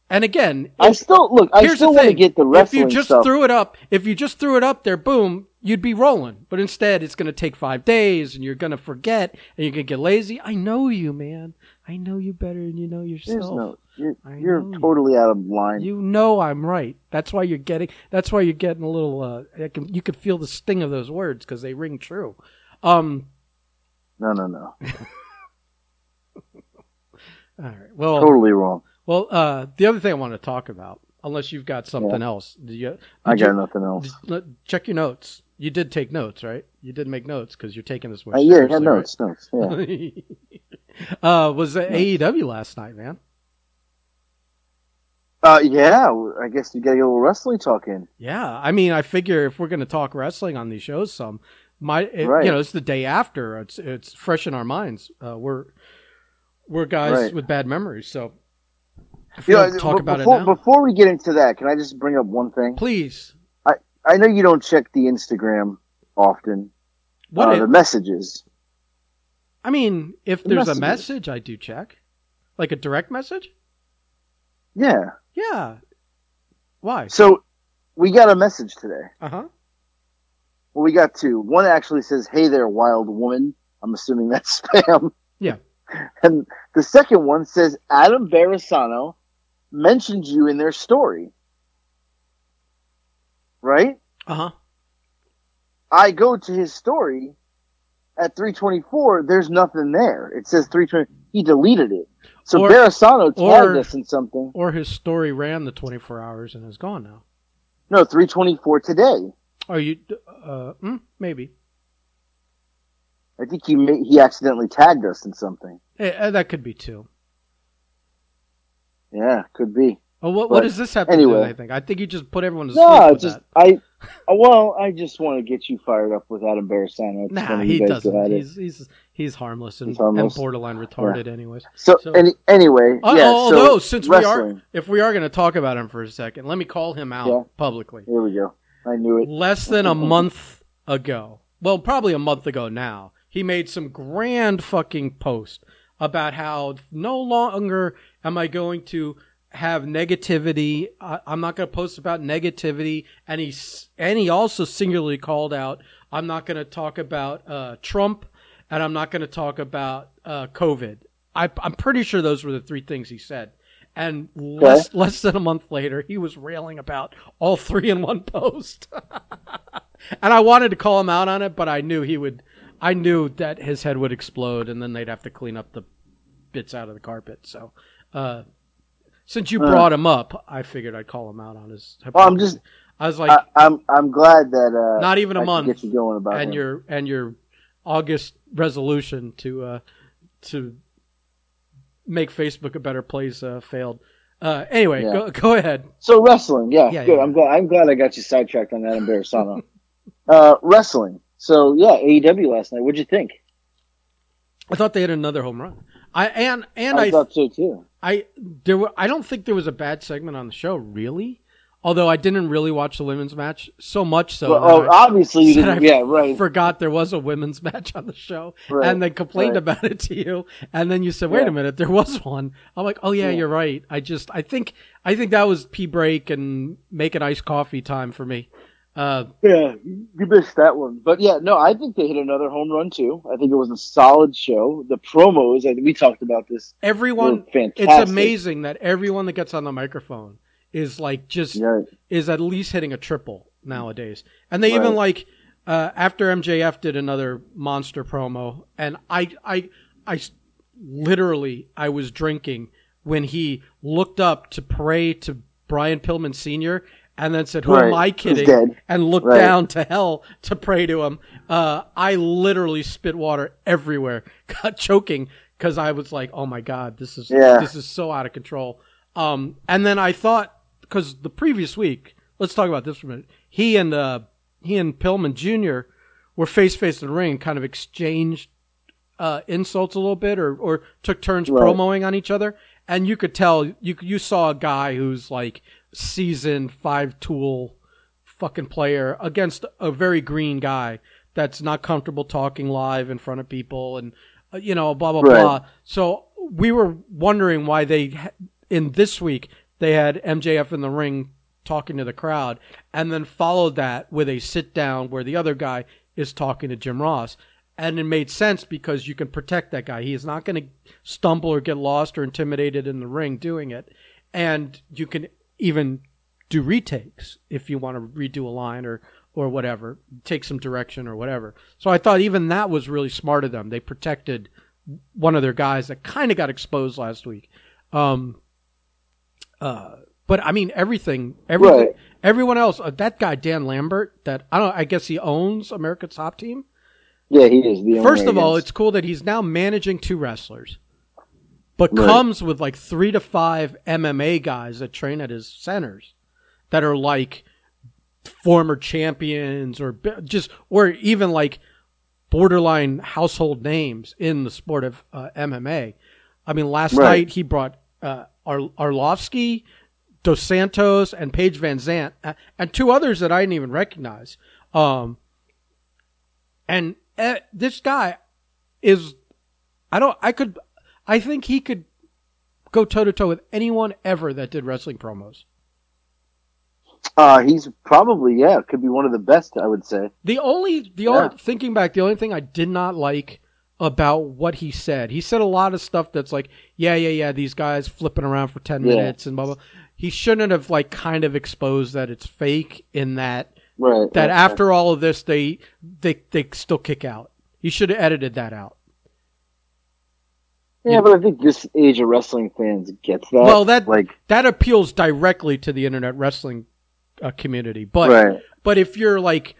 And again, I still look. I here's still the want to thing: get the if you just stuff. threw it up, if you just threw it up there, boom, you'd be rolling. But instead, it's going to take five days, and you're going to forget, and you're going to get lazy. I know you, man. I know you better than you know There's yourself. no. You're, you're totally out of line. You know I'm right. That's why you're getting. That's why you're getting a little. Uh, I can, you can feel the sting of those words because they ring true. Um. no, no, no. All right. Well. totally wrong. Well. Uh. The other thing I want to talk about, unless you've got something else, do you, I got you- nothing else. did- check your notes. You did take notes, right? You did make notes because you're taking this one. Uh, yeah, yeah, notes, notes. Yeah. uh, was the AEW last night, man? Uh, yeah. I guess you get a little wrestling talk in. Yeah, I mean, I figure if we're going to talk wrestling on these shows, some my it, Right. you know it's the day after. It's it's fresh in our minds. Uh, we're we're guys Right. with bad memories, so Yeah, don't talk b- about before, it now, before we get into that, can I just bring up one thing? please. I I know you don't check the Instagram often. What uh, if- the messages? I mean, if the there's a message, I do check, like a direct message. Yeah. Yeah. Why? So we got a message today. Uh huh. Well, we got two. One actually says, "Hey there, wild woman." I'm assuming that's spam. Yeah. And the second one says, "Adam Barisano mentioned you in their story." Right? Uh huh. I go to his story at 324. There's nothing there. It says 320. He deleted it. So Or- Barisano tagged us in something. Or his story ran the 24 hours and is gone now. No, 324 today. Are you? Uh, mm, maybe. I think he ma- he accidentally tagged us in something. Eh, eh, that could be too. Yeah, could be. Oh, what, what does this have to do with anyway. anything? I think you just put everyone to sleep No, just that. I. uh, Well, I just want to get you fired up with Adam Barisano. Nah, he you guys go doesn't. He's he's he's harmless and, He's harmless. and borderline retarded, anyways. So, so- any, anyway, Uh, yeah. although, so since we are, if we are going to talk about him for a second, let me call him out Yeah. publicly. Here we go. I knew it. Less than a month ago, well, probably a month ago now, he made some grand fucking post about how no longer am I going to have negativity. I, I'm not going to post about negativity, and he and he also singularly called out, I'm not going to talk about uh, Trump, and I'm not going to talk about uh, COVID. I, I'm pretty sure those were the three things he said. And less, less than a month later, he was railing about all three in one post. and I wanted to call him out on it, but I knew he would. I knew that his head would explode, and then they'd have to clean up the bits out of the carpet. So, uh, since you brought him up, I figured I'd call him out on his. Well, I'm just. I was like, I, I'm. I'm glad that. Uh, not even a I month, Get you going about and him. your and your August resolution to uh, to make Facebook a better place uh, failed. Uh, anyway, Yeah. go go ahead. So wrestling, yeah, Yeah, good. yeah. I'm glad. I'm glad I got you sidetracked on Adam Barisano. uh, wrestling. So yeah, AEW last night. What'd you think? I thought they had another home run. I and and I, I thought so too. I there were I don't think there was a bad segment on the show really. Although I didn't really watch the women's match so much so Well, oh, I obviously you didn't. I yeah, right. forgot there was a women's match on the show Right, and then complained right. about it to you and then you said wait Yeah. a minute there was one. I'm like oh yeah, Yeah. you're right. I just I think I think that was pee break and make an iced coffee time for me. Uh, Yeah, you missed that one. But yeah, no, I think they hit another home run too. I think it was a solid show. The promos, I think we talked about this. everyone it's amazing that everyone that gets on the microphone is like just is at least hitting a triple nowadays. And they even like uh, after MJF did another monster promo, and I, I, I, literally I was drinking when he looked up to pray to Brian Pillman Sr. and then said, "Who am I kidding?" and looked Right. down to hell to pray to him. Uh, I literally spit water everywhere, got choking because I was like, "Oh my god, this is Yeah. this is so out of control." Um, and then I thought because the previous week, let's talk about this for a minute. He and uh, he and Pillman Jr. were face to face in the ring, kind of exchanged uh, insults a little bit, or or took turns Right. promoing on each other, and you could tell you you saw a guy who's like seasoned five tool fucking player against a very green guy that's not comfortable talking live in front of people and uh, you know blah blah Right. blah. So we were wondering why they in this week they had MJF in the ring talking to the crowd, and then followed that with a sit down where the other guy is talking to Jim Ross. And it made sense because you can protect that guy. He is not going to stumble or get lost or intimidated in the ring doing it. And you can even do retakes if you want to redo a line or or whatever, take some direction or whatever. So I thought even that was really smart of them. They protected one of their guys that kind of got exposed last week. Um, uh, but I mean everything, everything, Right. everyone else. Uh, that guy Dan Lambert, that I don't. I guess he owns America's Top Team. Yeah, he is the First of all, it's cool that he's now managing two wrestlers, but Right. comes with like three to five MMA guys that train at his centers that are like former champions or just or even like borderline household names in the sport of uh, MMA. I mean, last Right. night he brought uh, Ar- Arlovsky, Dos Santos, and Paige VanZant, uh, and two others that I didn't even recognize. Um, and uh, this guy is, I don't, I could, I think he could go toe to toe with anyone ever that did wrestling promos. uh, he's probably yeah, could be one of the best. I would say. The only, the Yeah. only, thinking back, the only thing I did not like about what he said, he said a lot of stuff that's like, yeah, yeah, yeah, these guys flipping around for 10 Yeah. minutes and blah, blah. He shouldn't have like kind of exposed that it's fake in that, Right. that right, after all of this, they, they, they still kick out. He should have edited that out. Yeah, but I think this age of wrestling fans gets that. Well, that- like That appeals directly to the internet wrestling uh, community. But, right. But if you're like,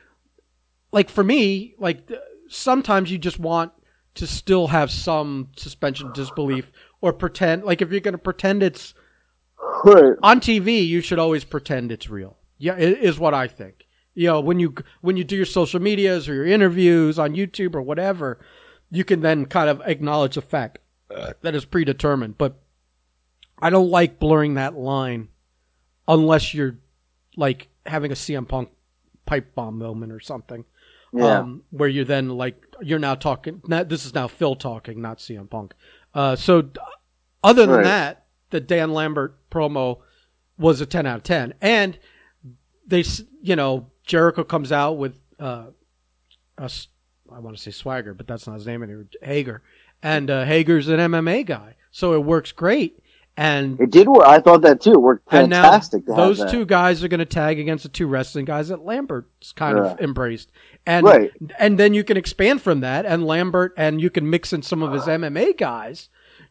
like for me, like sometimes you just want to still have some suspension disbelief or pretend, like if you're going to pretend it's Right. on TV, you should always pretend it's real. Yeah, is what I think. You know, when you when you do your social medias or your interviews on YouTube or whatever, you can then kind of acknowledge the fact that is predetermined. But I don't like blurring that line unless you're like having a CM Punk pipe bomb moment or something. Yeah. Um, where you're then like you're now talking. Now, this is now Phil talking, not CM Punk. Uh, so other than Right. that, the Dan Lambert promo was a ten out of ten, and they, you know, Jericho comes out with uh, a I want to say Swagger, but that's not his name anymore. Hager, and uh, Hager's an MMA guy, so it works great. And It did work. I thought that too. It worked fantastic. those two guys are going to tag against the two wrestling guys that Lambert's kind of embraced, and Right. and then you can expand from that, and Lambert and you can mix in some of his MMA guys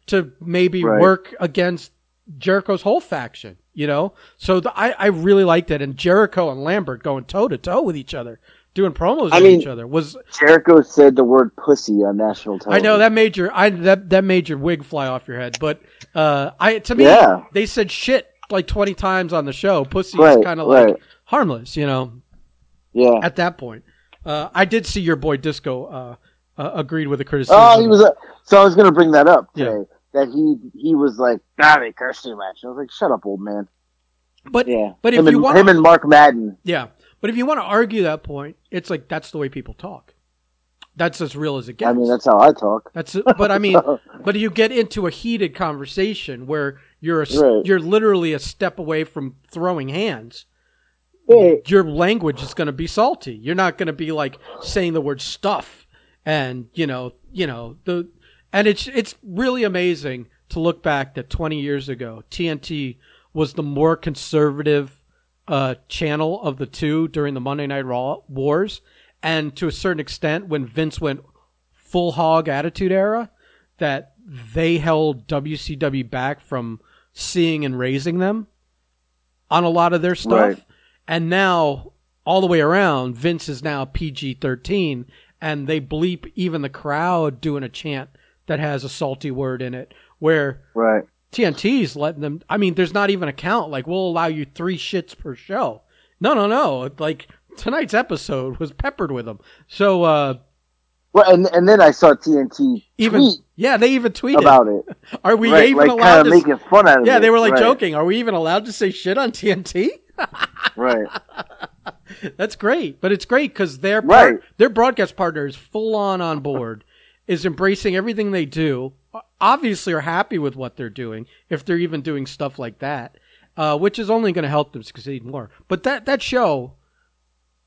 to maybe Right. work against Jericho's whole faction. You know, so the, I I really liked it, and Jericho and Lambert going toe to toe with each other, doing promos I with mean- each other was Jericho said the word "pussy" on national Time. I know that made your I that that made your wig fly off your head, but uh, I to me Yeah. they said shit like twenty times on the show. Pussy is kind of like harmless, you know. Yeah. At that point, uh, I did see your boy Disco uh, uh, agreed with the criticism. Oh, he was. A, so I was going to bring that up Yeah. today. That he he was like, "Ah, they curse too much." I was like, "Shut up, old man." but Yeah. but if him you and, want him and Mark Madden. yeah, but if you want to argue that point, it's like that's the way people talk. That's as real as it gets. I mean, that's how I talk. That's but I mean, but you get into a heated conversation where you're a, Right. you're literally a step away from throwing hands. Hey, Your language is going to be salty. You're not going to be like saying the word stuff and you know, you know, the and it's it's really amazing to look back that 20 years ago TNT was the more conservative uh, channel of the two during the Monday Night Raw wars and to a certain extent when Vince went full hog attitude era that they held WCW back from seeing and raising them on a lot of their stuff. Right. And now all the way around, Vince is now PG thirteen and they bleep even the crowd doing a chant that has a salty word in it where right. TNT's letting them I mean, there's not even a count, like we'll allow you three shits per show. No, no, no. Like tonight's episode was peppered with them. So uh Well, and and then I saw TNT even tweet yeah, they even tweeted about it. Are we right, even like allowed kind to of making fun out of it. Yeah, they were like right, joking. Are we even allowed to say shit on TNT? Right. That's great, but it's great because their Right. their broadcast partner is full on on board, is embracing everything they do. Obviously, are happy with what they're doing if they're even doing stuff like that, uh, which is only going to help them succeed more. But that that show,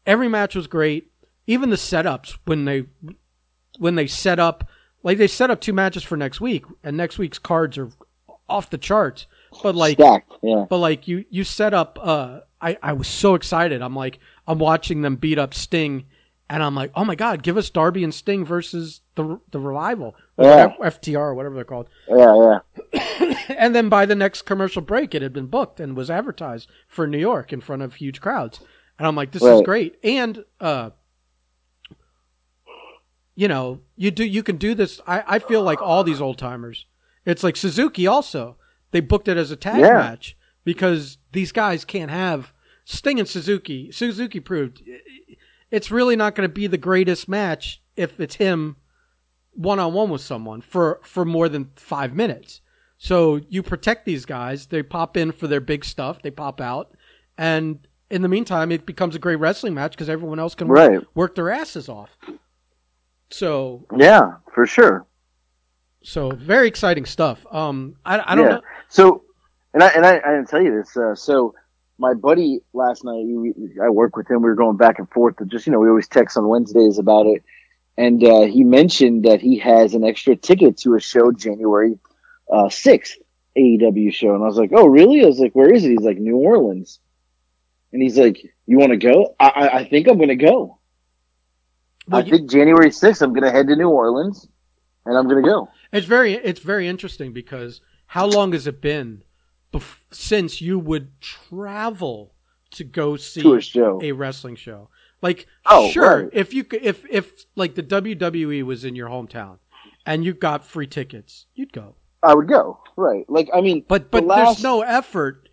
every match was great. Even the setups when they when they set up like they set up two matches for next week, and next week's cards are off the charts. But like, Stacked, yeah. but like you you set up. Uh, I I was so excited. I'm like I'm watching them beat up Sting, and I'm like, oh my god, give us Darby and Sting versus the the revival, or Yeah. FTR, or whatever they're called. Yeah, yeah. And then by the next commercial break, it had been booked and was advertised for New York in front of huge crowds. And I'm like, this is great. And uh, you know, you do you can do this. I, I feel like all these old timers. It's like Suzuki also. They booked it as a tag Yeah. match because these guys can't have Sting and Suzuki. Suzuki proved it's really not going to be the greatest match if it's him one on one with someone for for more than five minutes. So you protect these guys. They pop in for their big stuff. They pop out, and in the meantime, it becomes a great wrestling match because everyone else can work, Right. work their asses off. So Yeah, for sure. so very exciting stuff. Um, I, I don't yeah. know. So, and I and I, I didn't tell you this. Uh, so, my buddy last night, we, I work with him. We were going back and forth. Just you know, we always text on Wednesdays about it. And uh, he mentioned that he has an extra ticket to a show January uh, sixth AEW show, and I was like, "Oh, really?" I was like, "Where is it?" He's like, "New Orleans," and he's like, "You want to go?" I, I, I think I'm going to go. Well, I you- think January sixth, I'm going to head to New Orleans, and I'm going to go. It's very it's very interesting because how long has it been bef- since you would travel to go see To a a wrestling show? Like, Oh, sure, right. if you could, if if like the WWE was in your hometown and you got free tickets, you'd go. I would go. Right. Like, I mean, But the but last- there's no effort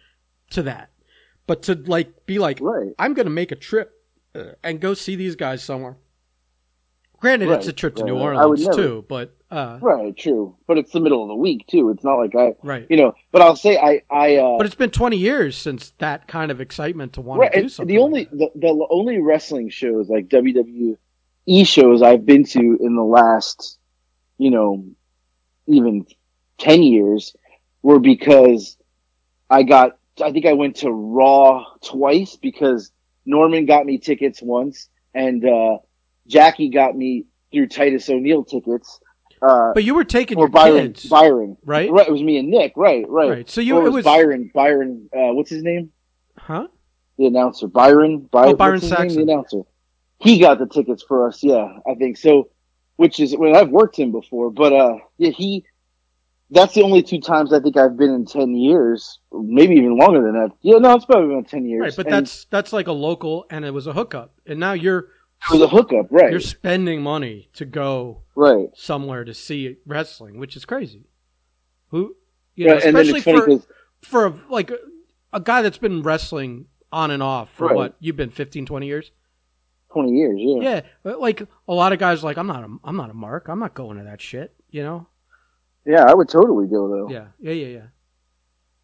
to that. But to like be like, Right. I'm going to make a trip uh, and go see these guys somewhere. Granted, it's a trip to right, New right. I would Orleans never- too, but uh, Right, true. But it's the middle of the week too. It's not like I, right. you know. But I'll say I, I. Uh, But it's been 20 years since that kind of excitement to want right, to do something. the like only that. the, the only wrestling shows like WWE shows I've been to in the last, you know, even ten years were because I got. I think I went to Raw twice because Norman got me tickets once, and uh, Jackie got me through Titus O'Neil tickets. Uh, But you were taking or your Byron, kids, Byron, right? Right, it was me and Nick. Right, right. Right. So you Or it was Byron. Byron. Uh, what's his name? huh? The announcer. Byron. Byron. Oh, Byron his name? The announcer. He got the tickets for us. Yeah, I think so. Which is when I've worked him before, but uh, yeah, he. That's the only two times I think I've been in ten years, maybe even longer than that. Yeah, no, it's probably been ten years. Right, but And that's that's like a local and it was a hookup. And now you're it was a hookup, right? you're spending money to go right. somewhere to see wrestling, which is crazy. Who you know, Right, especially funny for a, like a, a guy that's been wrestling on and off for Right. what? You've been 15 20 years? twenty years. Yeah. Yeah, like a lot of guys are like I'm not a I'm not a mark. I'm not going to that shit, you know? Yeah, I would totally go though. Yeah. Yeah, yeah, yeah.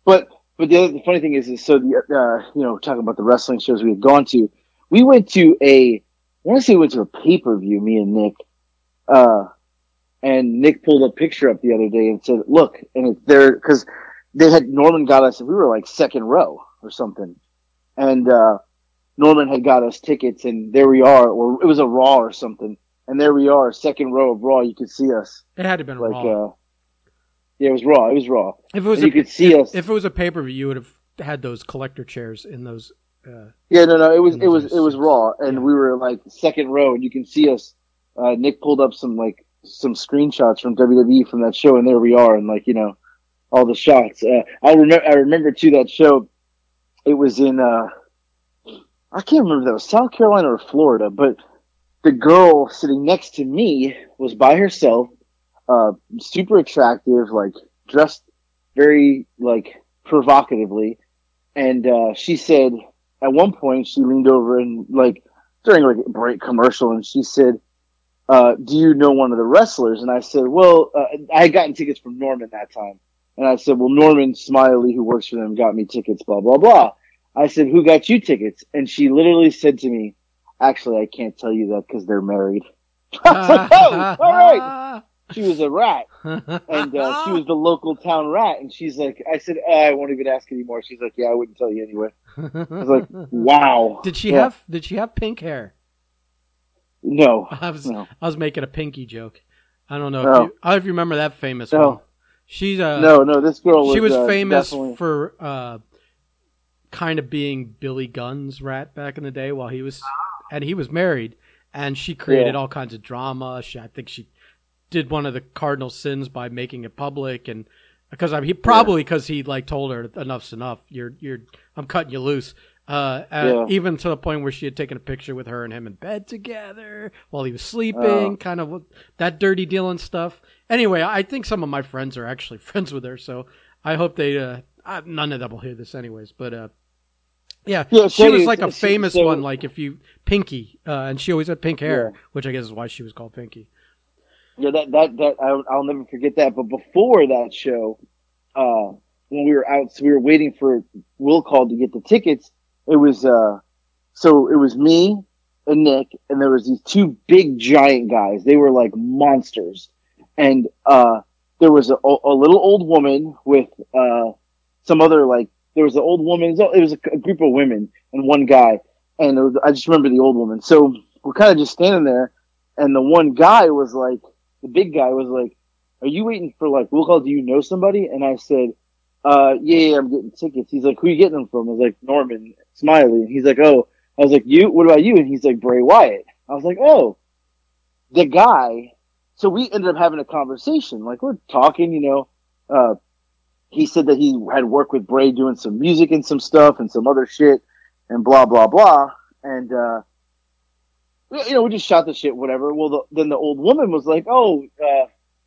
But but the other the funny thing is, is so the uh, you know talking about the wrestling shows we had gone to, we went to a want to say we went to a pay per view. Me and Nick, uh, and Nick pulled a picture up the other day and said, "Look," and it's there because they had Norman got us. We were like second row or something, and uh, Norman had got us tickets, and there we are. Or it was a Raw or something, and there we are, second row of Raw. You could see us It had to have been like raw. uh, yeah, it was Raw. It was Raw. if it was and a, you could see if, us. if it was a pay-per-view, you would have had those collector chairs in those uh, Yeah, no, no, it was it was it was raw, and Yeah. we were like second row, and you can see us. Uh, Nick pulled up some like some screenshots from WWE from that show, and there we are, and like you know, all the shots. Uh, I remember, I remember too that show. It was in uh, I can't remember if that was South Carolina or Florida, but the girl sitting next to me was by herself, uh, super attractive, like dressed very like provocatively, and uh, she said at one point she leaned over and like during like a break commercial and she said uh, do you know one of the wrestlers? And i said well uh, i had gotten tickets from norman that time. And i said well norman smiley who works for them got me tickets blah blah blah. I said who got you tickets? And she literally said to me actually i can't tell you that because they're married. I was like, oh, all right she was a rat, and uh, she was the local town rat. And she's like, I said, oh, I won't even ask anymore. She's like, Yeah, I wouldn't tell you anyway. I was like, Wow. Did she Yeah. have Did she have pink hair? No, I was no, I was making a pinky joke. I don't know No. if you, I don't if you remember that famous No. one. She's uh, no, no. This girl was she was uh, famous definitely- for uh, kind of being Billy Gunn's rat back in the day while he was, and he was married, and she created Yeah. all kinds of drama. She, I think she did one of the cardinal sins by making it public, and because I mean, he probably because he like told her enough's enough. You're you're I'm cutting you loose. Uh, uh, Yeah. even to the point where she had taken a picture with her and him in bed together while he was sleeping, Oh. kind of that dirty dealing stuff. Anyway, I think some of my friends are actually friends with her, so I hope they. Uh, uh, none of them will hear this, anyways. But uh, yeah, Yeah, she was like a famous so- one. Like if you Pinky, uh, and she always had pink hair, Yeah. which I guess is why she was called Pinky. Yeah, that that that I'll, I'll never forget that. But before that show, uh, when we were out, so we were waiting for Will call to get the tickets. It was uh, so it was me and Nick, and there was these two big giant guys. They were like monsters, and uh, there was a, a little old woman with uh, some other like there was an old woman. It was, a, group of women and one guy, and was, I just remember the old woman. So we're kind of just standing there, and the one guy was like the big guy was like, "Are you waiting for like Will call? Do you know somebody?" And I said, "Uh, yeah, yeah, I'm getting tickets." He's like, "Who you getting them from?" I was like, "Norman Smiley." And he's like, "Oh." I was like, "You? What about you?" And he's like, "Bray Wyatt." I was like, "Oh." The guy. So we ended up having a conversation. Like we're talking, you know. Uh, he said that he had worked with Bray doing some music and some stuff and some other shit and blah blah blah. And uh, you know, we just shot the shit, whatever. Well, the, then the old woman was like, "Oh, uh,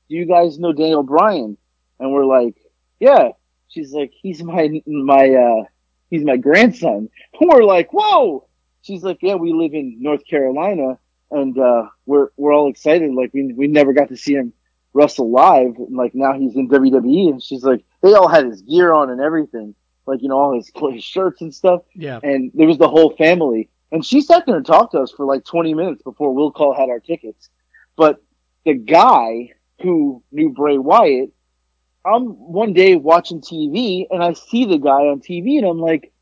do you guys know Daniel Bryan?" And we're like, "Yeah." She's like, "He's my my uh, he's my grandson." we're like, "Whoa!" She's like, "Yeah, we live in North Carolina, and uh, we're we're all excited. Like we we never got to see him wrestle live. And, like now he's in WWE." And she's like, "They all had his gear on and everything, like you know all his, his shirts and stuff." Yeah, and there was the whole family. And she sat there and talked to us for like 20 minutes before Will Call had our tickets. But the guy who knew Bray Wyatt, I'm one day watching TV and I see the guy on TV and I'm like,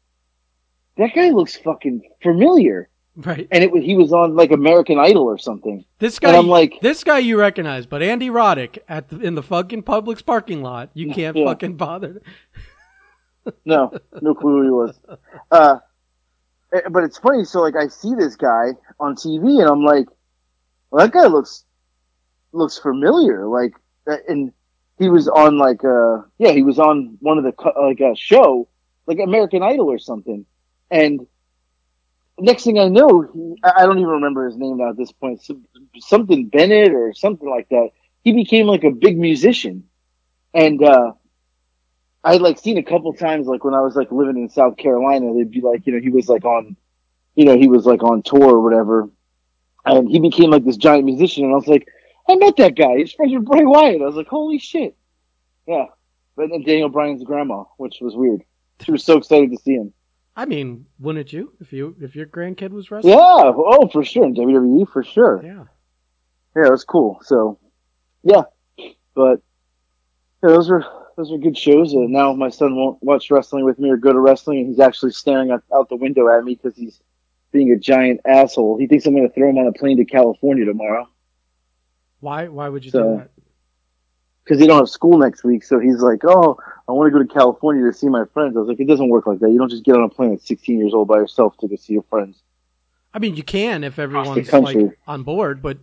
that guy looks fucking familiar. right. And it was, he was on like American Idol or something. This And guy, I'm like- this guy you recognize, but Andy Roddick at the, in the fucking Publix parking lot, you can't Yeah. fucking bother. No, no clue who he was. Uh, but it's funny. So like, I see this guy on TV, and I'm like, well, that guy looks looks familiar. Like, uh, and he was on like, uh, yeah, he was on one of the like a show, like American Idol or something. And next thing I know, he, I I don't even remember his name now at this point. Some, something Bennett or something like that. He became like a big musician, and. uh I had like seen a couple times, like when I was like living in South Carolina, they'd be like, you know, he was like on, you know, he was like on tour or whatever, and he became like this giant musician, and I was like, I met that guy. He's friends with Bray Wyatt. I was like, holy shit, yeah. But then Daniel Bryan's grandma, which was weird. She was so excited to see him. I mean, wouldn't you if you if your grandkid was wrestling? Yeah, oh for sure in WWE for sure. Yeah. Yeah, it was cool. So, yeah, but yeah, those were those are good shows. And now my son won't watch wrestling with me or go to wrestling, and he's actually staring out, out the window at me because he's being a giant asshole. He thinks I'm going to throw him on a plane to California tomorrow Why? Why would you So- do that? because he don't have school next week. So he's like, "Oh, I want to go to California to see my friends." I was like, "It doesn't work like that. You don't just get on a plane at 16 years old by yourself to go see your friends." I mean, you can if everyone's like on board, but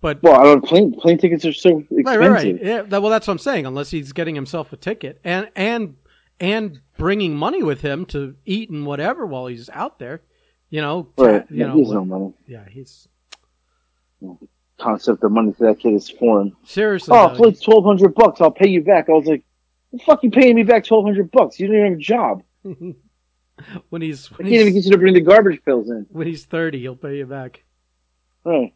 but Well, I don't plane plane tickets are so expensive. right, right, right. Yeah, that, well, that's what I'm saying. Unless he's getting himself a ticket and and and bringing money with him to eat and whatever while he's out there, you know, Right. you Yeah, know, he has no money. yeah, he's The Concept of money to that kid is foreign. seriously. Oh, though, flight's twelve hundred bucks. I'll pay you back. I was like, "The fuck you paying me back twelve hundred bucks? You don't even have a job. when he's I can't even he's, get you to bring the garbage pails in." when he's 30, he'll pay you back. Right.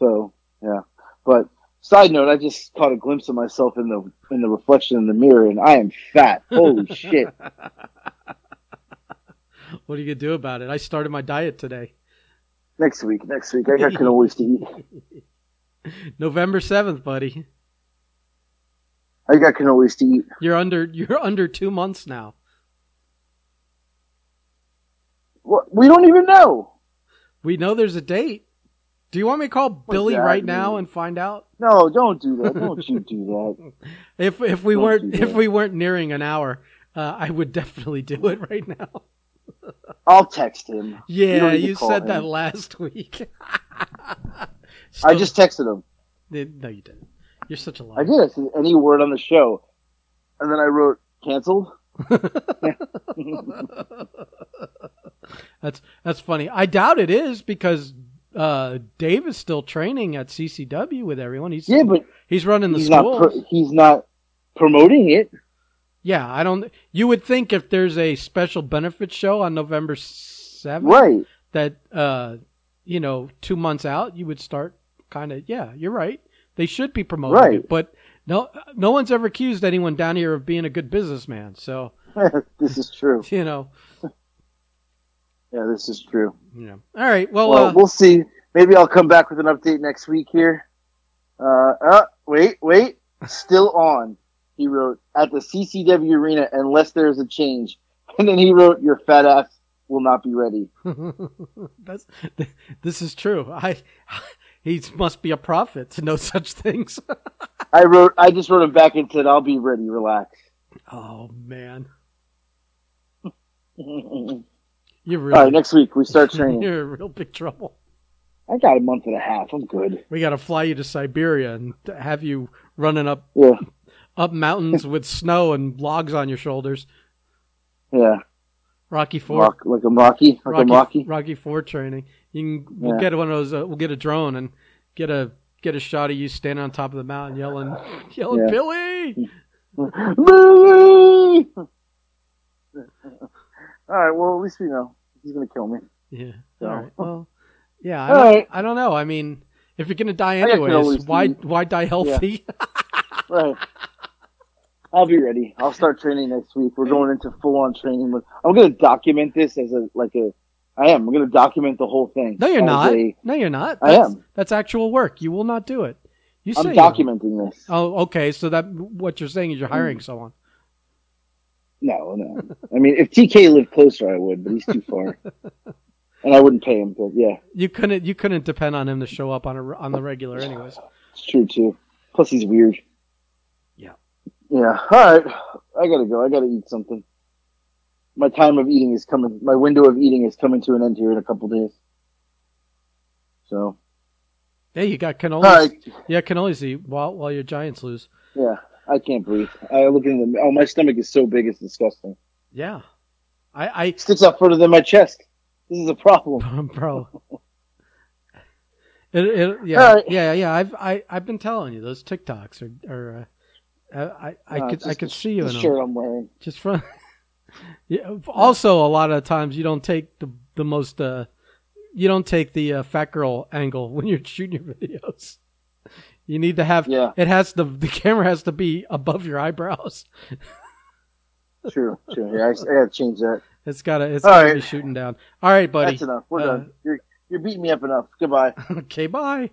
So yeah, but side note, I just caught a glimpse of myself in the in the reflection in the mirror, and I am fat. Holy shit! What are you gonna do about it? I started my diet today. Next week, next week, I got cannolis to eat. November seventh, buddy. I got cannolis to eat. You're under you're under two months now. What? We don't even know. We know there's a date. Do you want me to call Billy that right now and find out? No, don't do that. Don't you do that. If if we Don't weren't if we weren't nearing an hour, uh, I would definitely do it right now. I'll text him. Yeah, to you said him. that last week. I just texted him. no, you didn't. You're such a liar. I did. I said any word on the show, and then I wrote canceled. That's that's funny. I doubt it is because uh, Dave is still training at CCW with everyone. He's Yeah, but he's running the he's not. Pro- he's not promoting it. yeah, I don't. You would think if there's a special benefit show on November seventh, Right. that uh, you know, two months out, you would start kind of. Yeah, you're right. They should be promoting Right. it, but no, no one's ever accused anyone down here of being a good businessman. So this is true. you know, Yeah, this is true. Yeah. All right. Well, Well, uh, we'll see. Maybe I'll come back with an update next week here. Uh, uh wait, wait. Still on. He wrote at the CCW arena unless there's a change, and then he wrote your fat ass will not be ready. That's this is true. I he must be a prophet to know such things. I wrote. I just wrote him back and said I'll be ready. Relax. oh man, you're really right, next week we start training. you're in real big trouble. I got a month and a half. I'm good. We got to fly you to Siberia and have you running up Yeah, up mountains with snow and logs on your shoulders. yeah. Rocky Four, Rock, like I'm Rocky. Like Rocky, Rocky. Rocky Four training. You can we'll Yeah. get one of those. Uh, we'll get a drone and get a get a shot of you standing on top of the mountain yelling, yelling, Yeah. Billy. Billy! All right. Well, at least we know he's gonna kill me. Yeah. So- All right. Well, yeah. I All don't, right. I don't know. I mean, if you're gonna die anyways, why why die healthy? Right. I'll be ready. I'll start training next week. We're going into full on training. with- I'm gonna document this as a like a. I am. I'm gonna document the whole thing. no, you're not. a- no, you're not. I That's, am. That's actual work. You will not do it. You say I'm documenting this. Oh, okay. So that what you're saying is you're hiring Mm. someone. No, no. I mean, if TK lived closer, I would, but he's too far, and I wouldn't pay him. But yeah, You couldn't. You couldn't depend on him to show up on a on the regular, anyways. it's true too. Plus, he's weird. Yeah. Yeah. All right. I gotta go. I gotta eat something. My time of eating is coming. My window of eating is coming to an end here in a couple days. So, Hey, you got cannolis. right. Yeah, cannolis eat while while your Giants lose. Yeah. I can't breathe. I look in the. Oh, my stomach is so big, it's disgusting. Yeah, I I sticks out further than my chest. This is a problem. Bro. It, it, yeah, right. yeah, yeah. I've I, I've been telling you those TikToks are are. Uh, I I could I could the- see you in them. shirt I'm wearing. just from yeah, also a lot of times you don't take the the most uh you don't take the uh, fat girl angle when you're shooting your videos you need to have Yeah. it has the the camera has to be above your eyebrows True, true. Yeah, I, I gotta change that. it's gotta it's All gotta right. be shooting down all right buddy That's enough. We're Uh, done. You're you're beating me up enough. Goodbye. okay bye